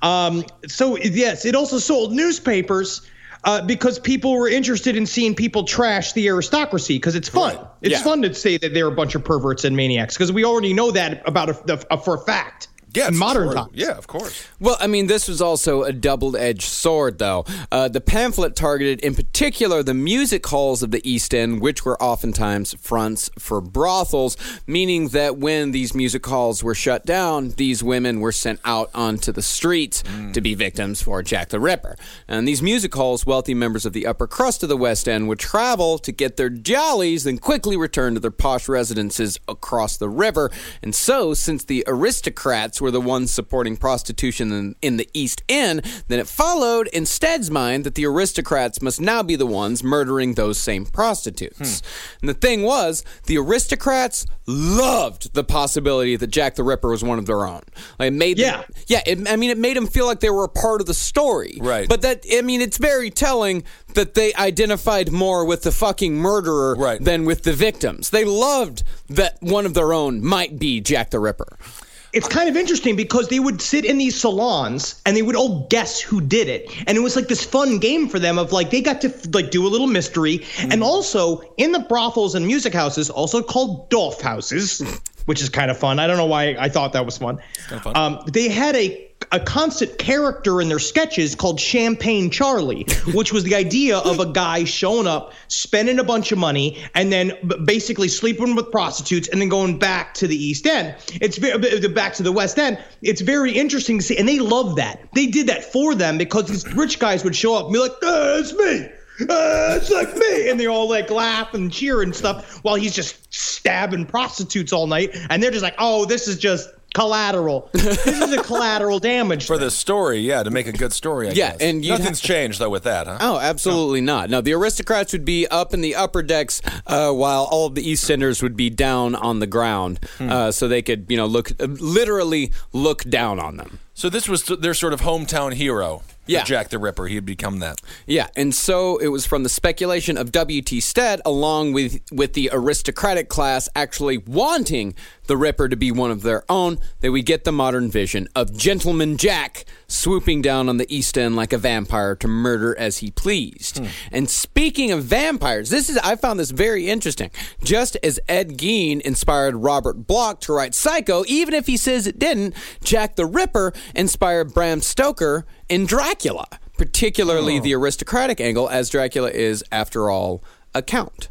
E: Um, so yes, it also sold newspapers. Uh, because people were interested in seeing people trash the aristocracy because it's fun.
F: Right.
E: It's
G: Yeah.
E: fun to say that they're a bunch of perverts and maniacs because we already know that about a, a, for a fact.
F: Yeah,
E: in modern
F: true.
E: times.
F: Yeah, of course.
G: Well, I mean, this was also a double edged sword, though. Uh, the pamphlet targeted, in particular, the music halls of the East End, which were oftentimes fronts for brothels, meaning that when these music halls were shut down, these women were sent out onto the streets to be victims for Jack the Ripper. And these music halls, wealthy members of the upper crust of the West End would travel to get their jollies, then quickly return to their posh residences across the river. And so, since the aristocrats were the ones supporting prostitution in, in the East End, then it followed in Stead's mind that the aristocrats must now be the ones murdering those same prostitutes. And the thing was, the aristocrats loved the possibility that Jack the Ripper was one of their own. Like, it made them-
E: Yeah.
G: yeah. It, I mean, it made them feel like they were a part of the story.
F: Right.
G: But that, I mean, it's very telling that they identified more with the fucking murderer
F: Right.
G: than with the victims. They loved that one of their own might be Jack the Ripper.
E: It's kind of interesting because they would sit in these salons and they would all guess who did it. And it was like this fun game for them of like they got to like do a little mystery. And also in the brothels and music houses, also called doff houses, which is kind of fun. I don't know why I thought that was fun. Um, they had a a constant character in their sketches called Champagne Charlie, which was the idea of a guy showing up, spending a bunch of money, and then basically sleeping with prostitutes, and then going back to the East End. It's back to the West End. It's very interesting to see, and they love that. They did that for them because these rich guys would show up and be like, "Uh, "It's me." Uh, it's like me, and they all like laugh and cheer and stuff while he's just stabbing prostitutes all night, and they're just like, "Oh, this is just Collateral. this is a collateral damage.
F: For the story, yeah, to make a good story. I
G: Yeah,
F: guess.
G: and you'd
F: nothing's changed though with that, huh?
G: Oh, absolutely not. No, the aristocrats would be up in the upper decks, uh, while all of the Eastenders would be down on the ground,
F: Hmm.
G: uh, so they could, you know, look uh, literally look down on them.
F: So this was their sort of hometown hero.
G: Yeah.
F: Jack the Ripper. He had become that.
G: Yeah, and so it was from the speculation of W.T. Stead, along with with the aristocratic class actually wanting the Ripper to be one of their own, that we get the modern vision of Gentleman Jack swooping down on the East End like a vampire to murder as he pleased. Hmm. And speaking of vampires, this is I found this very interesting. Just as Ed Gein inspired Robert Bloch to write Psycho, even if he says it didn't, Jack the Ripper inspired Bram Stoker in Dracula particularly oh. the aristocratic angle, as Dracula is, after all, a count.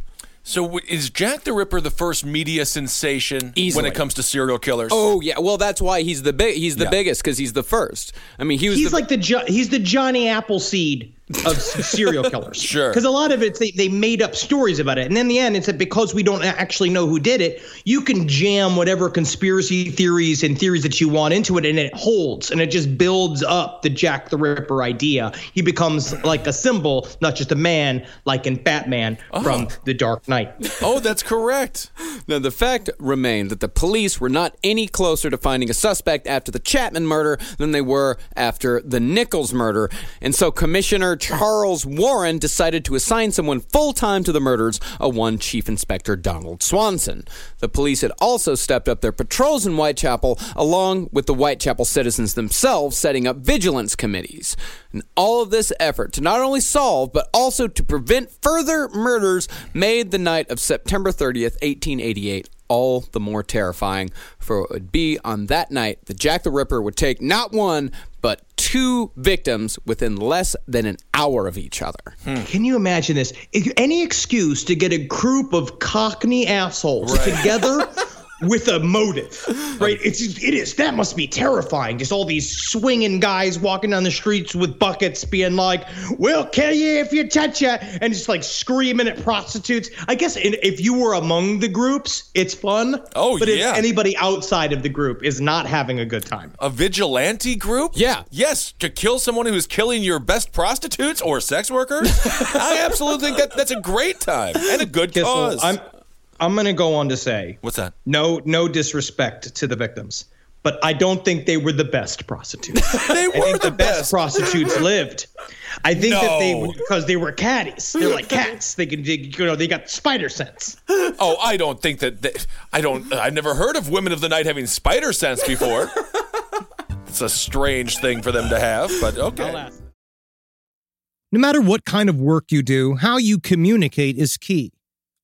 F: So is Jack the Ripper the first media sensation
G: Easily.
F: when it comes to serial killers?
G: Oh yeah, well that's why he's the big he's the
F: Yeah.
G: biggest because he's the first. I mean, he was
E: He's
G: the,
E: like the jo- he's the Johnny Appleseed of serial killers.
F: Sure.
E: Because a lot of it, they, they made up stories about it. And in the end, it's that because we don't actually know who did it, you can jam whatever conspiracy theories and theories that you want into it, and it holds. And it just builds up the Jack the Ripper idea. He becomes like a symbol, not just a man, like in Batman oh. from The Dark Knight.
F: Oh, that's correct.
G: Now, the fact remained that the police were not any closer to finding a suspect after the Chapman murder than they were after the Nichols murder. And so Commissioner Charles Warren decided to assign someone full time to the murders of one Chief Inspector Donald Swanson. The police had also stepped up their patrols in Whitechapel, along with the Whitechapel citizens themselves setting up vigilance committees. And all of this effort to not only solve, but also to prevent further murders made the night of September 30th, 1888, all the more terrifying, for it would be on that night that Jack the Ripper would take not one, but two victims within less than an hour of each other. Hmm.
E: Can you imagine this? If any excuse to get a group of cockney assholes together with a motive, right? It's it is that must be terrifying. Just all these swinging guys walking down the streets with buckets, being like, "We'll kill you if you touch ya," and just like screaming at prostitutes. I guess in, if you were among the groups, it's fun.
F: Oh,
E: but
F: yeah.
E: if anybody outside of the group is not having a good time.
F: A vigilante group?
G: Yeah.
F: Yes, to kill someone who's killing your best prostitutes or sex workers? I absolutely think that that's a great time and a good
E: Guess what?
F: Cause.
E: I'm I'm gonna go on to say
F: What's that?
E: No, no disrespect to the victims, but I don't think they were the best prostitutes.
F: They
E: I
F: were
E: think
F: the
E: the best
F: best.
E: prostitutes lived. I think that they because they were caddies. They're like cats. They can, dig- you know, they got spider sense.
F: Oh, I don't think that. They, I don't. I've never heard of women of the night having spider sense before. it's a strange thing for them to have, but okay.
A: No matter what kind of work you do, how you communicate is key.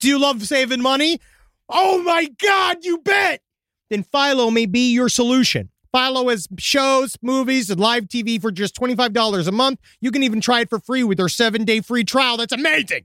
E: Do you love saving money? Oh my God, you bet! Then Philo may be your solution. Philo has shows, movies, and live TV for just $25 a month. You can even try it for free with their seven day free trial. That's amazing.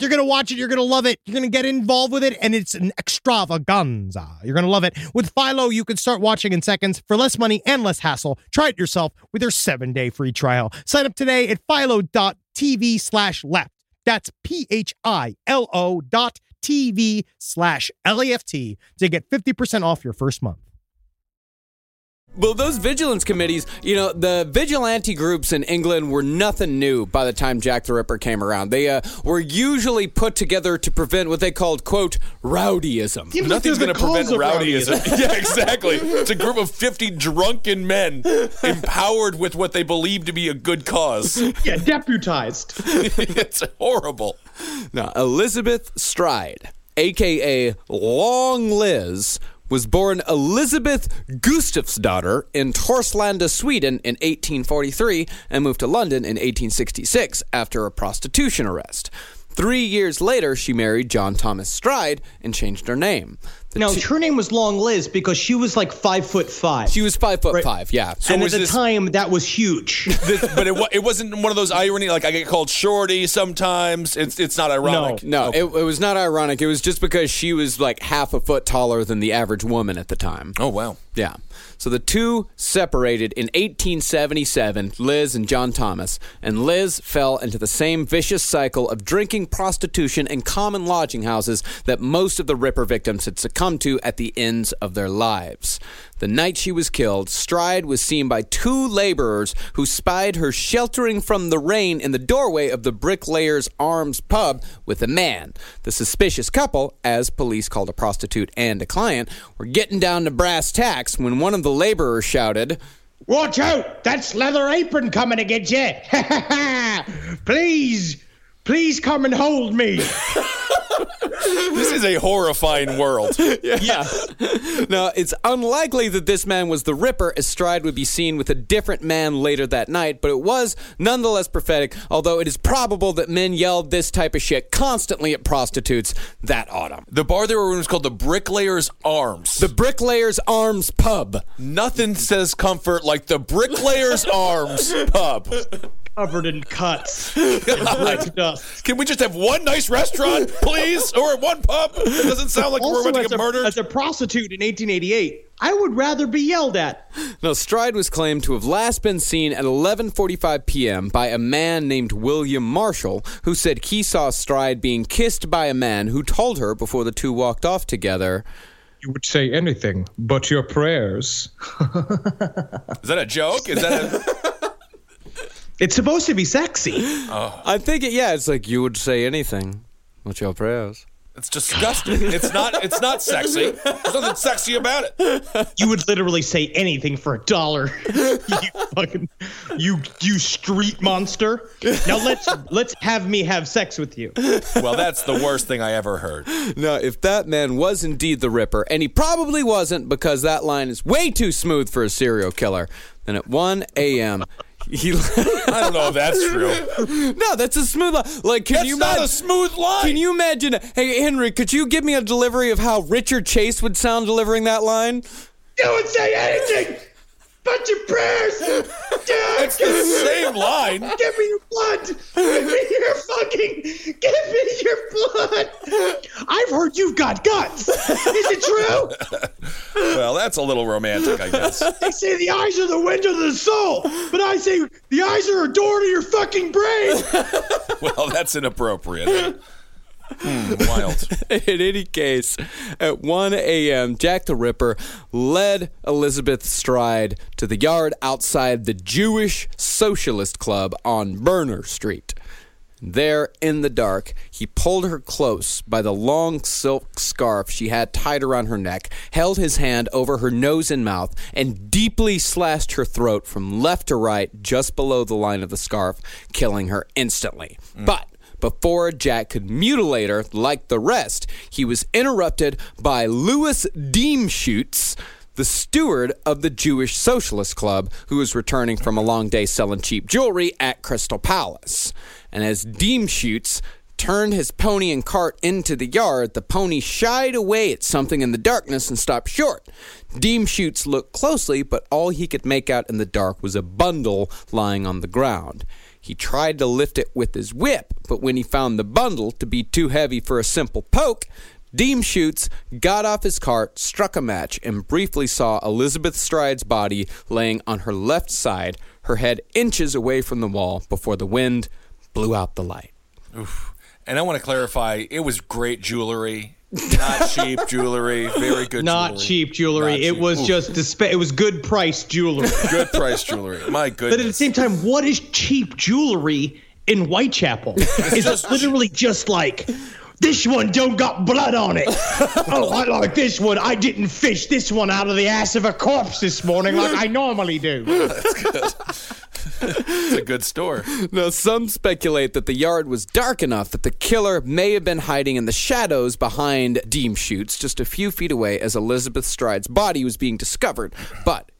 E: You're going to watch it. You're going to love it. You're going to get involved with it. And it's an extravaganza. You're going to love it. With Philo, you can start watching in seconds for less money and less hassle. Try it yourself with your seven day free trial. Sign up today at philo.tv slash left. That's P H I L O dot TV slash L A F T to get 50% off your first month.
L: Well, those vigilance committees, you know, the vigilante groups in England were nothing new by the time Jack the Ripper came around. They uh, were usually put together to prevent what they called, quote, rowdyism.
M: Yeah,
F: Nothing's
M: they're
F: going to prevent
M: cause of
F: rowdyism. yeah, exactly. It's a group of 50 drunken men empowered with what they believe to be a good cause.
M: Yeah, deputized.
F: it's horrible.
L: Now, Elizabeth Stride, aka Long Liz, was born Elizabeth Gustafsdotter in Torslanda, Sweden in 1843 and moved to London in 1866 after a prostitution arrest. Three years later, she married John Thomas Stride and changed her name. The
N: Now,
L: two-
N: her name was Long Liz because she was like five foot five.
L: she was five foot five, yeah.
N: and at
F: was
N: the
F: this-
N: time, that was huge.
F: This- but it, it wasn't one of those irony, like I get called shorty sometimes. It's it's not ironic.
L: No, it, it was not ironic. It was just because she was like half a foot taller than the average woman at the time.
F: Oh, wow.
L: Yeah. So the two separated in 1877, Liz and John Thomas, and Liz fell into the same vicious cycle of drinking, prostitution, and common lodging houses that most of the Ripper victims had succumbed to at the ends of their lives. The night she was killed, Stride was seen by two laborers who spied her sheltering from the rain in the doorway of the Bricklayers Arms pub with a man. The suspicious couple, as police called a prostitute and a client, were getting down to brass tacks when one of the laborers shouted,
M: Watch out! That's Leather Apron coming to get you! Please, please come and hold me.
F: This is a horrifying world.
L: Yeah. now, it's unlikely that this man was the Ripper, as Stride would be seen with a different man later that night, but it was nonetheless prophetic, although it is probable that men yelled this type of shit constantly at prostitutes that autumn.
F: The bar they were in was called the Bricklayers Arms.
L: The Bricklayers Arms Pub.
F: Nothing says comfort like the Bricklayers Arms pub.
E: Covered in cuts. and dust.
F: Can we just have one nice restaurant, please, or one pub? It doesn't sound like we're
E: Also,
F: about to get
E: a,
F: murdered.
E: as a prostitute in 1888, I would rather be yelled at.
G: Now, Stride was claimed to have last been seen at 11:45 p.m. by a man named William Marshall, who said he saw Stride being kissed by a man who told her before the two walked off together.
H: You would say anything but your prayers.
F: Is that a joke? Is that a,
E: It's supposed to be sexy. Oh.
G: I think it. Yeah, it's like you would say anything. What's your prayers?
F: it's disgusting. It's not. It's not sexy. There's nothing sexy about it.
E: You would literally say anything for a dollar. you fucking, you you street monster. Now let's let's have me have sex with you.
F: Well, that's the worst thing I ever heard.
G: Now, if that man was indeed the Ripper, and he probably wasn't because that line is way too smooth for a serial killer, then at 1 a.m. he.
F: I don't know if that's true.
G: no, that's a smooth line. Like, can
F: That's
G: you
F: not
G: imagine?
F: a smooth line.
G: Can you imagine? Hey, Henry, could you give me a delivery of how Richard Chase would sound delivering that line?
E: You would say anything but your prayers.
F: It's the same line.
E: Give me your blood. Give me your fucking. Give me your blood. I've heard you've got guts. Is it true?
F: Well, that's a little romantic, I guess.
E: They say the eyes are the window to the soul, but I say the eyes are a door to your fucking brain.
F: Well, that's inappropriate. Hmm, wild.
G: In any case, at 1 a.m., Jack the Ripper led Elizabeth Stride to the yard outside the Jewish Socialist Club on Berner Street. There, in the dark, he pulled her close by the long silk scarf she had tied around her neck, held his hand over her nose and mouth, and deeply slashed her throat from left to right just below the line of the scarf, killing her instantly. But before Jack could mutilate her like the rest, he was interrupted by Louis Diemschutz, the steward of the Jewish Socialist Club, who was returning from a long day selling cheap jewelry at Crystal Palace. And as Diemschutz turned his pony and cart into the yard, the pony shied away at something in the darkness and stopped short. Diemschutz looked closely, but all he could make out in the dark was a bundle lying on the ground. He tried to lift it with his whip, but when he found the bundle to be too heavy for a simple poke, Diemschutz got off his cart, struck a match, and briefly saw Elizabeth Stride's body laying on her left side, her head inches away from the wall before the wind blew out the light.
F: And I want to clarify, it was great jewelry, not cheap jewelry, very good jewelry.
E: Not
F: jewelry.
E: cheap jewelry.
F: Not
E: it
F: cheap.
E: was
F: Oof.
E: just disp- it was good price jewelry.
F: good price jewelry. My goodness.
E: but at the same time, what is cheap jewelry in Whitechapel? It's just literally just like this one don't got blood on it. oh, I like this one. I didn't fish this one out of the ass of a corpse this morning like I normally do.
F: It's a good store.
G: Now, some speculate that the yard was dark enough that the killer may have been hiding in the shadows behind Diemschutz, just a few feet away as Elizabeth Stride's body was being discovered. But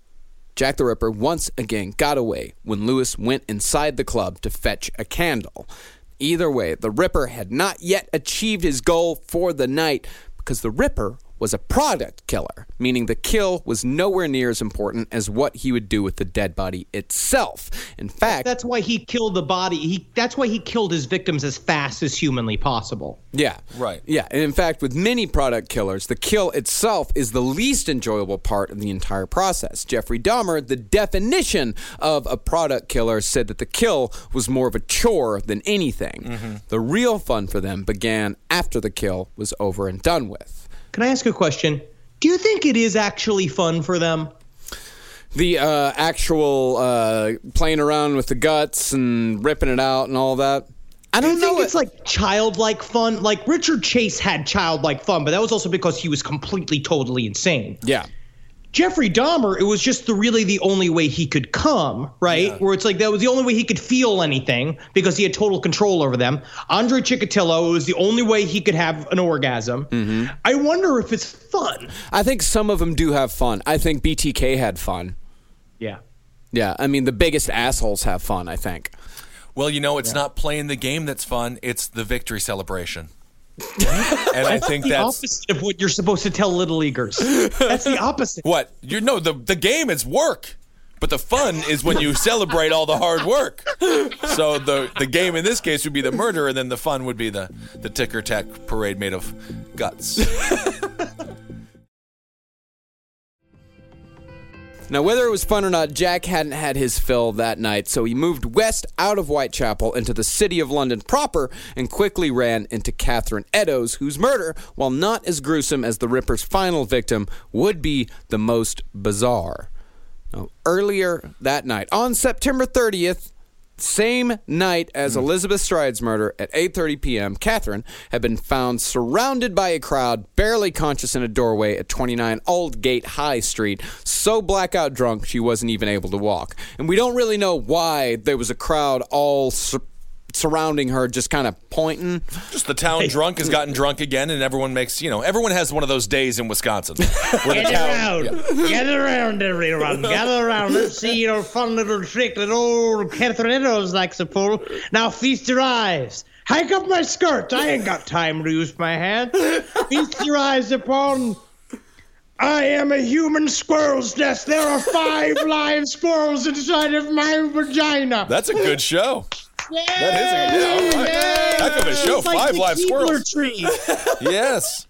G: Jack the Ripper once again got away when Louis went inside the club to fetch a candle. Either way, the Ripper had not yet achieved his goal for the night because the Ripper was a product killer, meaning the kill was nowhere near as important as what he would do with the dead body itself. In fact,
E: That's why he killed the body. He that's why he killed his victims as fast as humanly possible.
G: Yeah.
F: Right.
G: Yeah. And in fact, with many product killers, the kill itself is the least enjoyable part of the entire process. Jeffrey Dahmer, the definition of a product killer, said that the kill was more of a chore than anything. Mm-hmm. The real fun for them began after the kill was over and done with.
E: Can I ask a question? Do you think it is actually fun for them?
G: The uh, actual uh, playing around with the guts and ripping it out and all that. I
E: Do
G: don't
E: you
G: know.
E: think it's like childlike fun? Like Richard Chase had childlike fun, but that was also because he was completely, totally insane.
G: yeah.
E: Jeffrey Dahmer, it was just the really the only way he could come, right? Where it's like that was the only way he could feel anything because he had total control over them. Andre Chikatilo, it was the only way he could have an orgasm. Mm-hmm. I wonder if it's fun.
G: I think some of them do have fun. I think BTK had fun.
E: Yeah.
G: Yeah. I mean, the biggest assholes have fun, I think.
F: Well, you know, it's not playing the game that's fun, it's the victory celebration. and I think
E: The
F: that's
E: opposite of what you're supposed to tell little leaguers. That's the opposite.
F: what you know. The the game is work, but the fun is when you celebrate all the hard work. So the the game in this case would be the murder, and then the fun would be the the ticker tack parade made of guts.
G: Now, whether it was fun or not, Jack hadn't had his fill that night, so he moved west out of Whitechapel into the city of London proper and quickly ran into Catherine Eddowes, whose murder, while not as gruesome as the Ripper's final victim, would be the most bizarre. Now, earlier that night, on September 30th, same night as hmm. Elizabeth Stride's murder at 8:30 p.m., Catherine had been found surrounded by a crowd, barely conscious in a doorway at 29 Aldgate High Street, so blackout drunk she wasn't even able to walk. And we don't really know why there was a crowd all sur- surrounding her, just kind of pointing.
F: Just the town drunk has gotten drunk again, and everyone makes you know everyone has one of those days in Wisconsin. where the
H: Get
F: town-
H: around. Gather around, everyone. Gather around. Let's see your fun little trick that old Catherine Eddowes likes to pull. Now feast your eyes. Hike up my skirt. I ain't got time to use my hand. Feast your eyes upon. I am a human squirrel's nest. There are five live squirrels inside of my vagina.
F: That's a good show. That is a yeah, all right. Heck of a show.
H: It's like
F: Five
H: the
F: live
H: Keebler
F: squirrels.
H: Tree.
F: yes.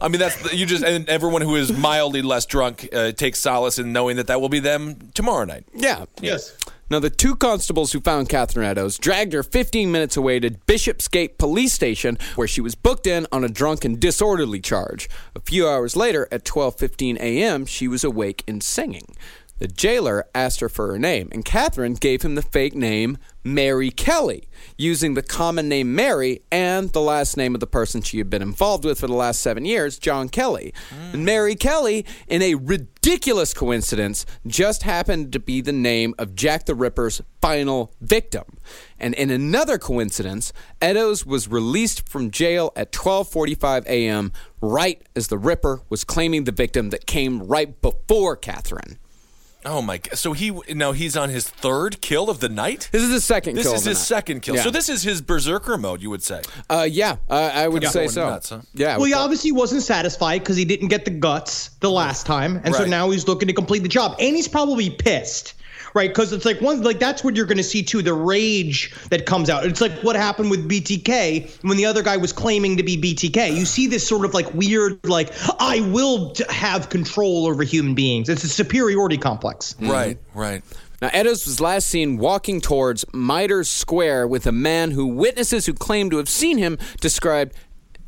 F: I mean, that's you just and everyone who is mildly less drunk uh, takes solace in knowing that that will be them tomorrow night.
G: Yeah.
H: Yes.
G: Now, the two constables who found Catherine Eddowes dragged her 15 minutes away to Bishopsgate Police Station, where she was booked in on a drunk and disorderly charge. A few hours later, at 12:15 a.m., she was awake and singing. The jailer asked her for her name, and Catherine gave him the fake name Mary Kelly, using the common name Mary and the last name of the person she had been involved with for the last seven years, John Kelly. And Mary Kelly, in a ridiculous coincidence, just happened to be the name of Jack the Ripper's final victim. And in another coincidence, Eddowes was released from jail at 12:45 a.m. right as the Ripper was claiming the victim that came right before Catherine.
F: Oh my! god! So he now he's on his third kill of the night.
G: This is his second
F: This
G: kill.
F: is
G: of
F: his
G: night.
F: second kill.
G: Yeah.
F: So this is his berserker mode, you would say.
G: Uh, yeah, uh, I would
F: Yeah.
G: say
F: Going
G: so.
F: nuts, huh?
G: Yeah.
E: Well, he
G: with
E: obviously wasn't satisfied because he didn't get the guts the last time, and so now he's looking to complete the job, and he's probably pissed, right? Because it's like one, like that's what you're going to see too, the rage that comes out. It's like what happened with BTK when the other guy was claiming to be BTK. You see this sort of like weird, like I will have control over human beings. It's a superiority complex. Mm-hmm.
F: Right, right.
G: Now, Eddowes was last seen walking towards Mitre Square with a man who witnesses who claim to have seen him described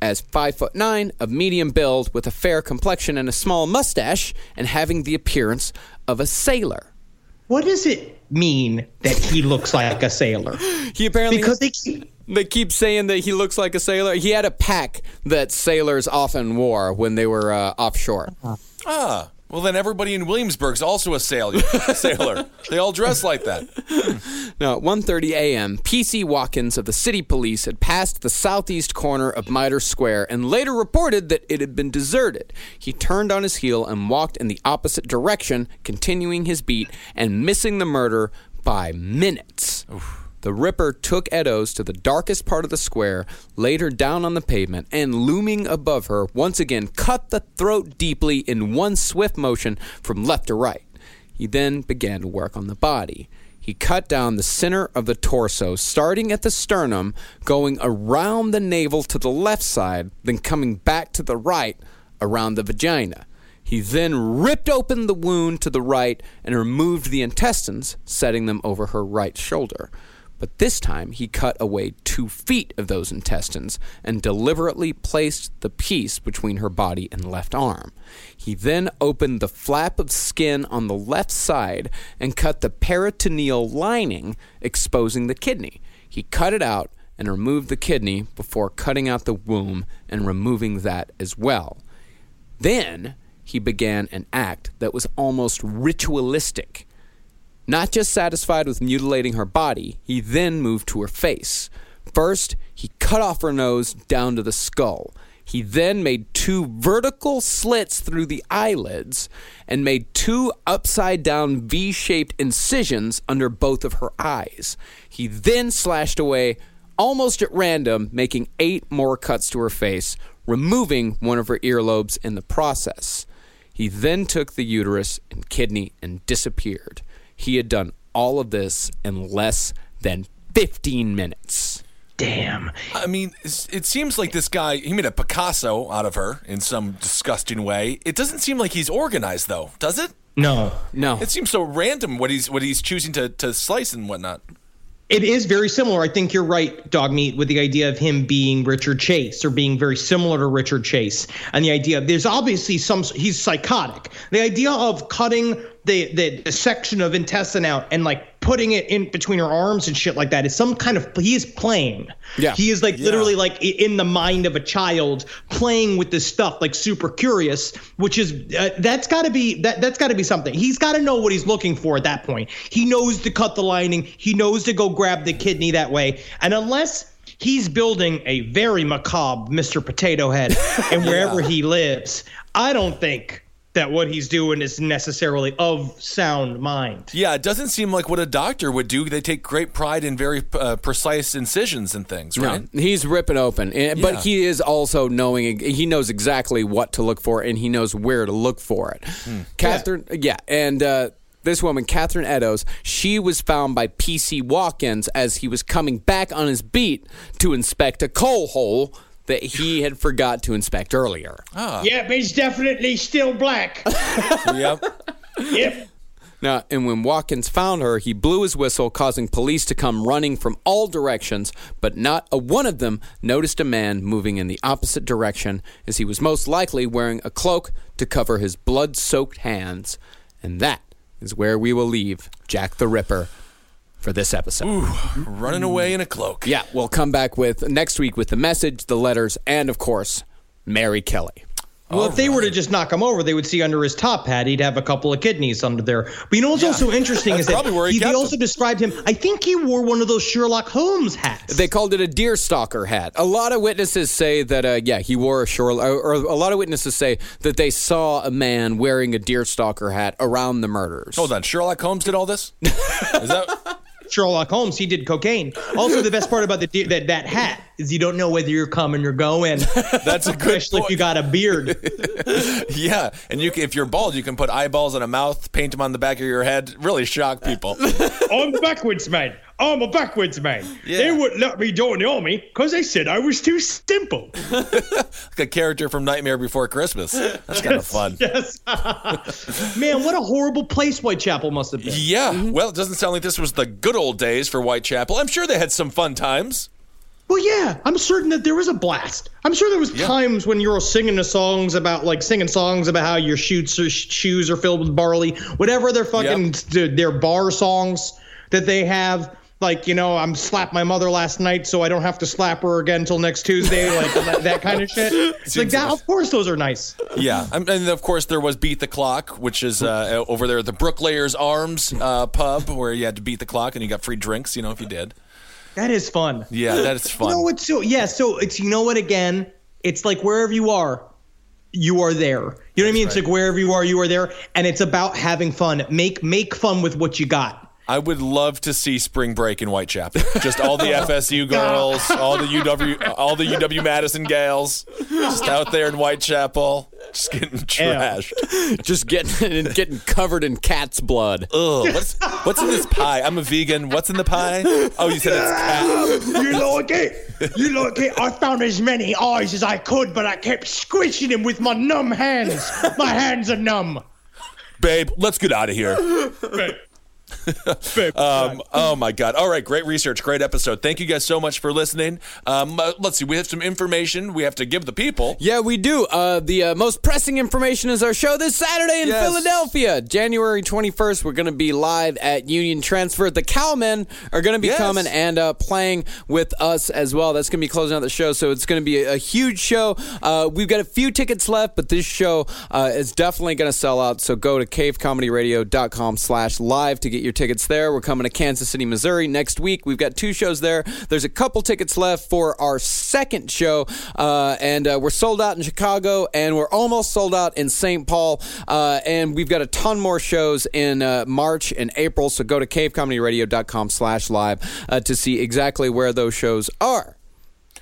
G: as five foot nine, of medium build, with a fair complexion and a small mustache, and having the appearance of a sailor.
E: What does it mean that he looks like a sailor?
G: He apparently
E: Because they keep.
G: they keep saying that he looks like a sailor. He had a pack that sailors often wore when they were uh, offshore.
F: Ah, well then everybody in Williamsburg's also a sailor. sailor. They all dress like that.
G: Now, at 1.30 a.m., P.C. Watkins of the city police had passed the southeast corner of Mitre Square and later reported that it had been deserted. He turned on his heel and walked in the opposite direction, continuing his beat and missing the murder by minutes. The Ripper took Eddowes to the darkest part of the square, laid her down on the pavement, and looming above her, once again cut the throat deeply in one swift motion from left to right. He then began to work on the body. He cut down the center of the torso, starting at the sternum, going around the navel to the left side, then coming back to the right around the vagina. He then ripped open the wound to the right and removed the intestines, setting them over her right shoulder. But this time he cut away two feet of those intestines and deliberately placed the piece between her body and left arm. He then opened the flap of skin on the left side and cut the peritoneal lining, exposing the kidney. He cut it out and removed the kidney before cutting out the womb and removing that as well. Then he began an act that was almost ritualistic. Not just satisfied with mutilating her body, he then moved to her face. First, he cut off her nose down to the skull. He then made two vertical slits through the eyelids and made two upside down V shaped incisions under both of her eyes. He then slashed away almost at random, making eight more cuts to her face, removing one of her earlobes in the process. He then took the uterus and kidney and disappeared. He had done all of this in less than 15 minutes.
E: Damn.
F: I mean, it seems like this guy, he made a Picasso out of her in some disgusting way. It doesn't seem like he's organized, though, does it?
E: No.
G: No.
F: It seems so random what he's what he's choosing to, to slice and whatnot.
E: It is very similar. I think you're right, Dog Meat, with the idea of him being Richard Chase or being very similar to Richard Chase. And the idea of there's obviously some he's psychotic. The idea of cutting the, the, the section of intestine out and like putting it in between her arms and shit like that is some kind of he is playing.
G: Yeah.
E: He is like literally like in the mind of a child playing with this stuff, like super curious, which is uh, that's got to be that that's got to be something. He's got to know what he's looking for at that point. He knows to cut the lining. He knows to go grab the kidney that way. And unless he's building a very macabre Mr. Potato Head and wherever he lives, I don't think that what he's doing is necessarily of sound mind.
F: Yeah, it doesn't seem like what a doctor would do. They take great pride in very uh, precise incisions and things, right?
G: No, he's ripping open, And- but he is also knowing. He knows exactly what to look for, and he knows where to look for it. Catherine, yeah, and uh, this woman, Catherine Eddowes, she was found by PC Watkins as he was coming back on his beat to inspect a coal hole that he had forgot to inspect earlier. Oh.
H: Yep, he's definitely still black.
F: yep.
H: yep.
G: Now, and when Watkins found her, he blew his whistle, causing police to come running from all directions, but not a one of them noticed a man moving in the opposite direction, as he was most likely wearing a cloak to cover his blood soaked hands. And that is where we will leave Jack the Ripper for this episode.
F: Running away in a cloak.
G: Yeah, we'll come back with next week with the message, the letters, and of course, Mary Kelly.
E: Well, if they were to just knock him over, they would see under his top hat he'd have a couple of kidneys under there. But you know what's also interesting is that
F: probably he
E: he, they also
F: them.
E: described him. I think he wore one of those Sherlock Holmes hats.
G: They called it a deer stalker hat. A lot of witnesses say that, uh, yeah, he wore a Sherlock, or, or a lot of witnesses say that they saw a man wearing a deer stalker hat around the murders.
F: Hold on, Sherlock Holmes did all this? Is that
E: Sherlock Holmes, he did cocaine. Also, the best part about the that that hat is you don't know whether you're coming or going.
F: That's a good
E: Especially if you got a beard.
F: Yeah, and you can, if you're bald, you can put eyeballs on a mouth, paint them on the back of your head, really shock people.
H: I'm the backwards man. I'm a backwards man.
F: Yeah.
H: They wouldn't let me join the army because they said I was too simple.
F: like a character from Nightmare Before Christmas. That's kind of fun.
E: yes. Man, what a horrible place Whitechapel must have been.
F: Yeah, mm-hmm. well, it doesn't sound like this was the good old days for Whitechapel. I'm sure they had some fun times.
E: Well, yeah, I'm certain that there was a blast. I'm sure there was times when you were singing the songs about, like, singing songs about how your shoes are, shoes are filled with barley, whatever their fucking their bar songs that they have. Like, you know, I'm slapped my mother last night, so I don't have to slap her again until next Tuesday. Like that, that kind of shit. Like that. Of course, those are nice.
F: Yeah, and of course there was Beat the Clock, which is uh, over there at the Bricklayers Arms uh, pub, where you had to beat the clock and you got free drinks. You know, if you did.
E: That is fun.
F: Yeah, that is fun.
E: You know what? So yeah, so it's you know what? Again, it's like wherever you are, you are there. You know what I mean? It's like wherever you are, you are there, and it's about having fun. Make make fun with what you got.
F: I would love to see spring break in Whitechapel. Just all the oh, FSU girls, all the UW, all the UW Madison gals, just out there in Whitechapel, just getting trashed.
G: Just getting getting covered in cat's blood.
F: Ugh, what's what's in this pie? I'm a vegan. What's in the pie? Oh, you said it's cat.
H: you like it? You like it? I found as many eyes as I could, but I kept squishing them with my numb hands. My hands are numb.
F: Babe, let's get out of here.
H: Babe,
F: Um, oh my God! All right, great research, great episode. Thank you guys so much for listening. Um, uh, let's see, we have some information we have to give the people.
G: Yeah, we do. Uh, the uh, most pressing information is our show this Saturday in
F: Yes.
G: Philadelphia, January 21st. We're going to be live at Union Transfer. The Cowmen are going to be
F: Yes.
G: coming and uh, playing with us as well. That's going to be closing out the show, so it's going to be a, a huge show. Uh, we've got a few tickets left, but this show uh, is definitely going to sell out. So go to cavecomedyradio.com slash live to get your tickets there. We're coming to Kansas City, Missouri next week. We've got two shows there. There's a couple tickets left for our second show, uh, and uh, we're sold out in Chicago, and we're almost sold out in St. Paul, uh, and we've got a ton more shows in uh, March and April. So go to cavecomedyradio.com slash live uh, to see exactly where those shows are.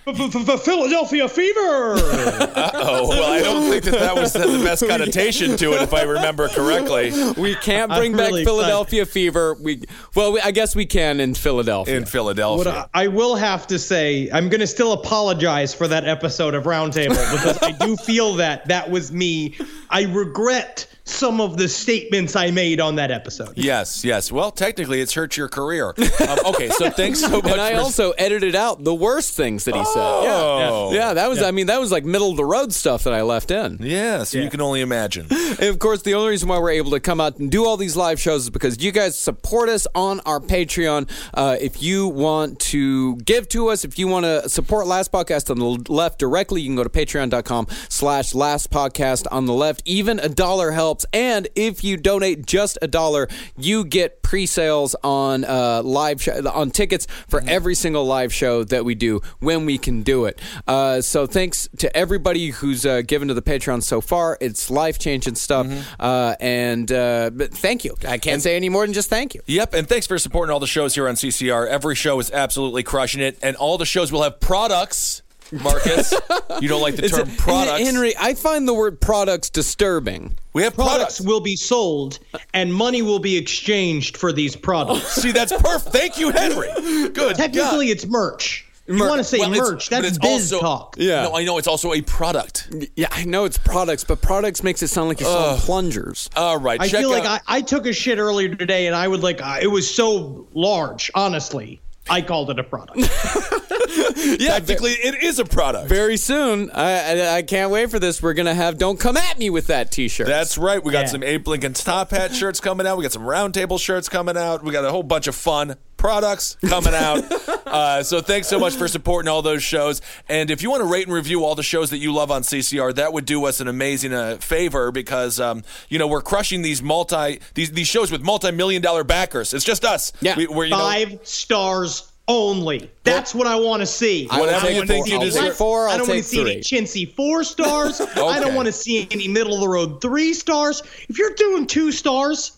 E: Philadelphia fever.
F: Oh, well, I don't think that that was the best connotation to it, if I remember correctly.
G: We can't bring
E: I'm
G: back
E: really
G: Philadelphia fever. We well, we, I guess we can in Philadelphia.
F: In Philadelphia.
E: What I, I will have to say, I'm going to still apologize for that episode of Roundtable because I do feel that that was me. I regret some of the statements I made on that episode.
F: Yes, yes. Well, technically, it's hurt your career. Um, okay, so thanks so much.
G: and I
F: for-
G: also edited out the worst things that he said.
F: Oh.
G: Yeah, yeah. That was. I mean, that was like middle of the road stuff that I left in.
F: Yeah, so you can only imagine.
G: And of course, the only reason why we're able to come out and do all these live shows is because you guys support us on our Patreon. Uh, if you want to give to us, if you want to support Last Podcast on the left directly, you can go to patreon.com slash last podcast on the left. Even a dollar helps. And if you donate just a dollar, you get pre-sales on uh, live show, on tickets for every single live show that we do when we can do it. Uh, so thanks to everybody who's uh, given to the Patreon so far. It's life changing stuff. Uh, and uh, but thank you. I can't say any more than just thank you.
F: Yep, and thanks for supporting all the shows here on CCR. Every show is absolutely crushing it, and all the shows will have products. Marcus, you don't like the term
G: a-
F: products.
G: Henry, I find the word products disturbing.
F: we have
E: Products
F: products.
E: will be sold and money will be exchanged for these products.
F: See, that's perfect. Thank you, Henry. Good.
E: Technically,
F: God.
E: it's merch. You
G: Mer-
E: want to say
F: Well,
E: merch?
F: but
E: That's
F: it's
E: biz
F: also-
E: talk.
G: Yeah.
F: No, I know it's also a product.
G: Yeah, I know it's products, but products makes it sound like you're selling plungers.
F: All right,
E: I
F: check
E: feel like I, I took a shit earlier today, and I would like uh, it was so large. Honestly, I called it a product.
F: yeah, technically, it is a product.
G: Very soon, I, I I can't wait for this. We're gonna have "Don't Come at Me" with that T-shirt.
F: That's right. We got
E: Yeah.
F: some Abe Lincoln's top hat shirts coming out. We got some roundtable shirts coming out. We got a whole bunch of fun products coming out. uh, so thanks so much for supporting all those shows. And if you want to rate and review all the shows that you love on CCR, that would do us an amazing uh, favor because um, you know we're crushing these multi these these shows with multi million dollar backers. It's just us.
G: Yeah.
F: we, we're, you know,
E: Five stars only. That's what I want to see.
G: I
F: Whatever you think
G: four.
F: you
G: I'll
F: deserve.
G: take four. I'll
E: I don't want to see any
G: three.
E: chintzy four stars. I don't want to see any middle of the road three stars. If you're doing two stars,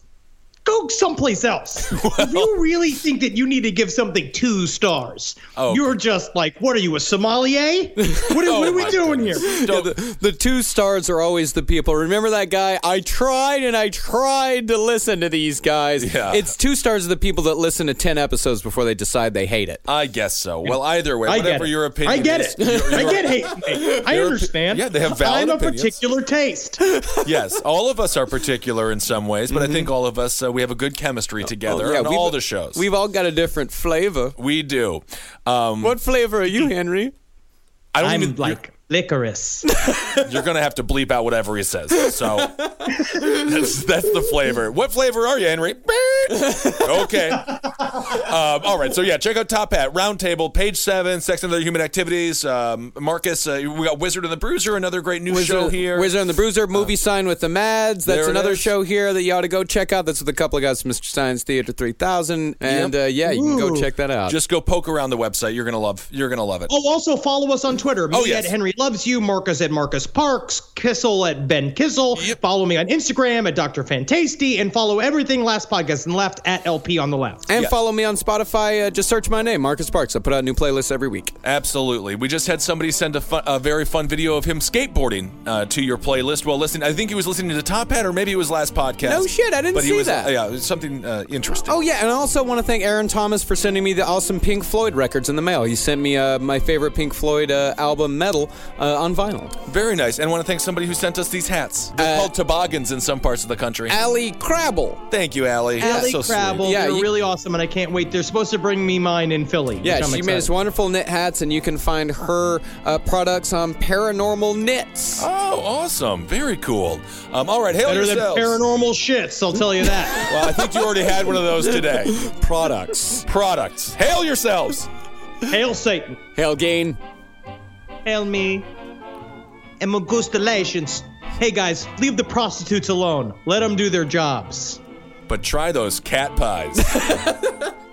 E: go someplace else. if you really think that you need to give something two stars,
F: Oh,
E: you're just like, what are you, a sommelier? What are, what
F: Oh
E: are we doing
F: goodness.
E: here?
G: Yeah, the, the two stars are always the people. Remember that guy? I tried and I tried to listen to these guys.
F: Yeah.
G: It's two stars are the people that listen to 10 episodes before they decide they hate it.
F: I guess so. Well, either way,
E: I
F: whatever your opinion
E: I get
F: is,
E: it.
F: you're-
E: I
F: you're-
E: get hate. I understand.
F: yeah, they have valid
E: I'm a
F: opinions.
E: particular taste.
F: yes, all of us are particular in some ways, but I think all of us uh, we have a good chemistry together
G: Mm-hmm. Oh, yeah,
F: on
G: we've-
F: all the shows.
G: We've all got a different flavor.
F: we do. Um,
G: What flavor are you, Henry?
F: I don't
E: I'm
F: even
E: like licorice.
F: You're, you're gonna have to bleep out whatever he says. So that's that's the flavor. What flavor are you, Henry? okay. Um, all right. So yeah, check out Top Hat Roundtable, page seven, Sex and Other Human Activities. Um, Marcus, uh, we got Wizard and the Bruiser, another great new show here.
G: Wizard and the Bruiser, movie sign with the Mads. That's another
F: is.
G: show here that you ought to go check out. That's with a couple of guys from Mystery Science Theater 3000. And
F: Yep.
G: uh, yeah, you can go check that out.
F: Just go poke around the website. You're gonna love. You're gonna love it.
E: Oh, also follow us on Twitter. Me
F: Oh, yes.
E: at Henry Loves You, Marcus at Marcus Parks, Kissel at Ben Kissel. Follow me on Instagram at Dr. Fantasty, and follow everything Last Podcast and Left at LP on the left.
G: and
F: Yeah.
G: follow me on Spotify. Uh, just search my name, Marcus Parks. I put out new playlists every week.
F: Absolutely. We just had somebody send a, fun, a very fun video of him skateboarding uh, to your playlist while listening. I think he was listening to the Top Hat, or maybe it was last podcast.
G: No shit, I didn't
F: but he
G: see
F: was,
G: that.
F: Uh, yeah, it was something uh, interesting.
G: Oh yeah, and I also want to thank Aaron Thomas for sending me the awesome Pink Floyd records in the mail. He sent me uh, my favorite Pink Floyd uh, album, Meddle, uh, on vinyl.
F: Very nice. And I want to thank somebody who sent us these hats. They're
G: Uh,
F: called toboggans in some parts of the country.
G: Allie Crabble.
F: Thank you, Allie.
E: Allie
F: so sweet.
E: Crabble,
G: Yeah,
E: you're
G: you-
E: really awesome, and I can't wait. They're supposed to bring me mine in Philly.
G: Yeah,
E: which I'm
G: she made us wonderful knit hats, and you can find her uh, products on Paranormal Knits.
F: Oh, awesome. Very cool. Um, all right, hail
E: Better than paranormal shits, I'll tell you that.
F: well, I think you already had one of those today.
G: Products.
F: Products. Hail yourselves.
E: Hail Satan.
G: Hail Gain.
E: Hail me. And Magustalations. Hey guys, leave the prostitutes alone. Let them do their jobs.
F: But try those cat pies.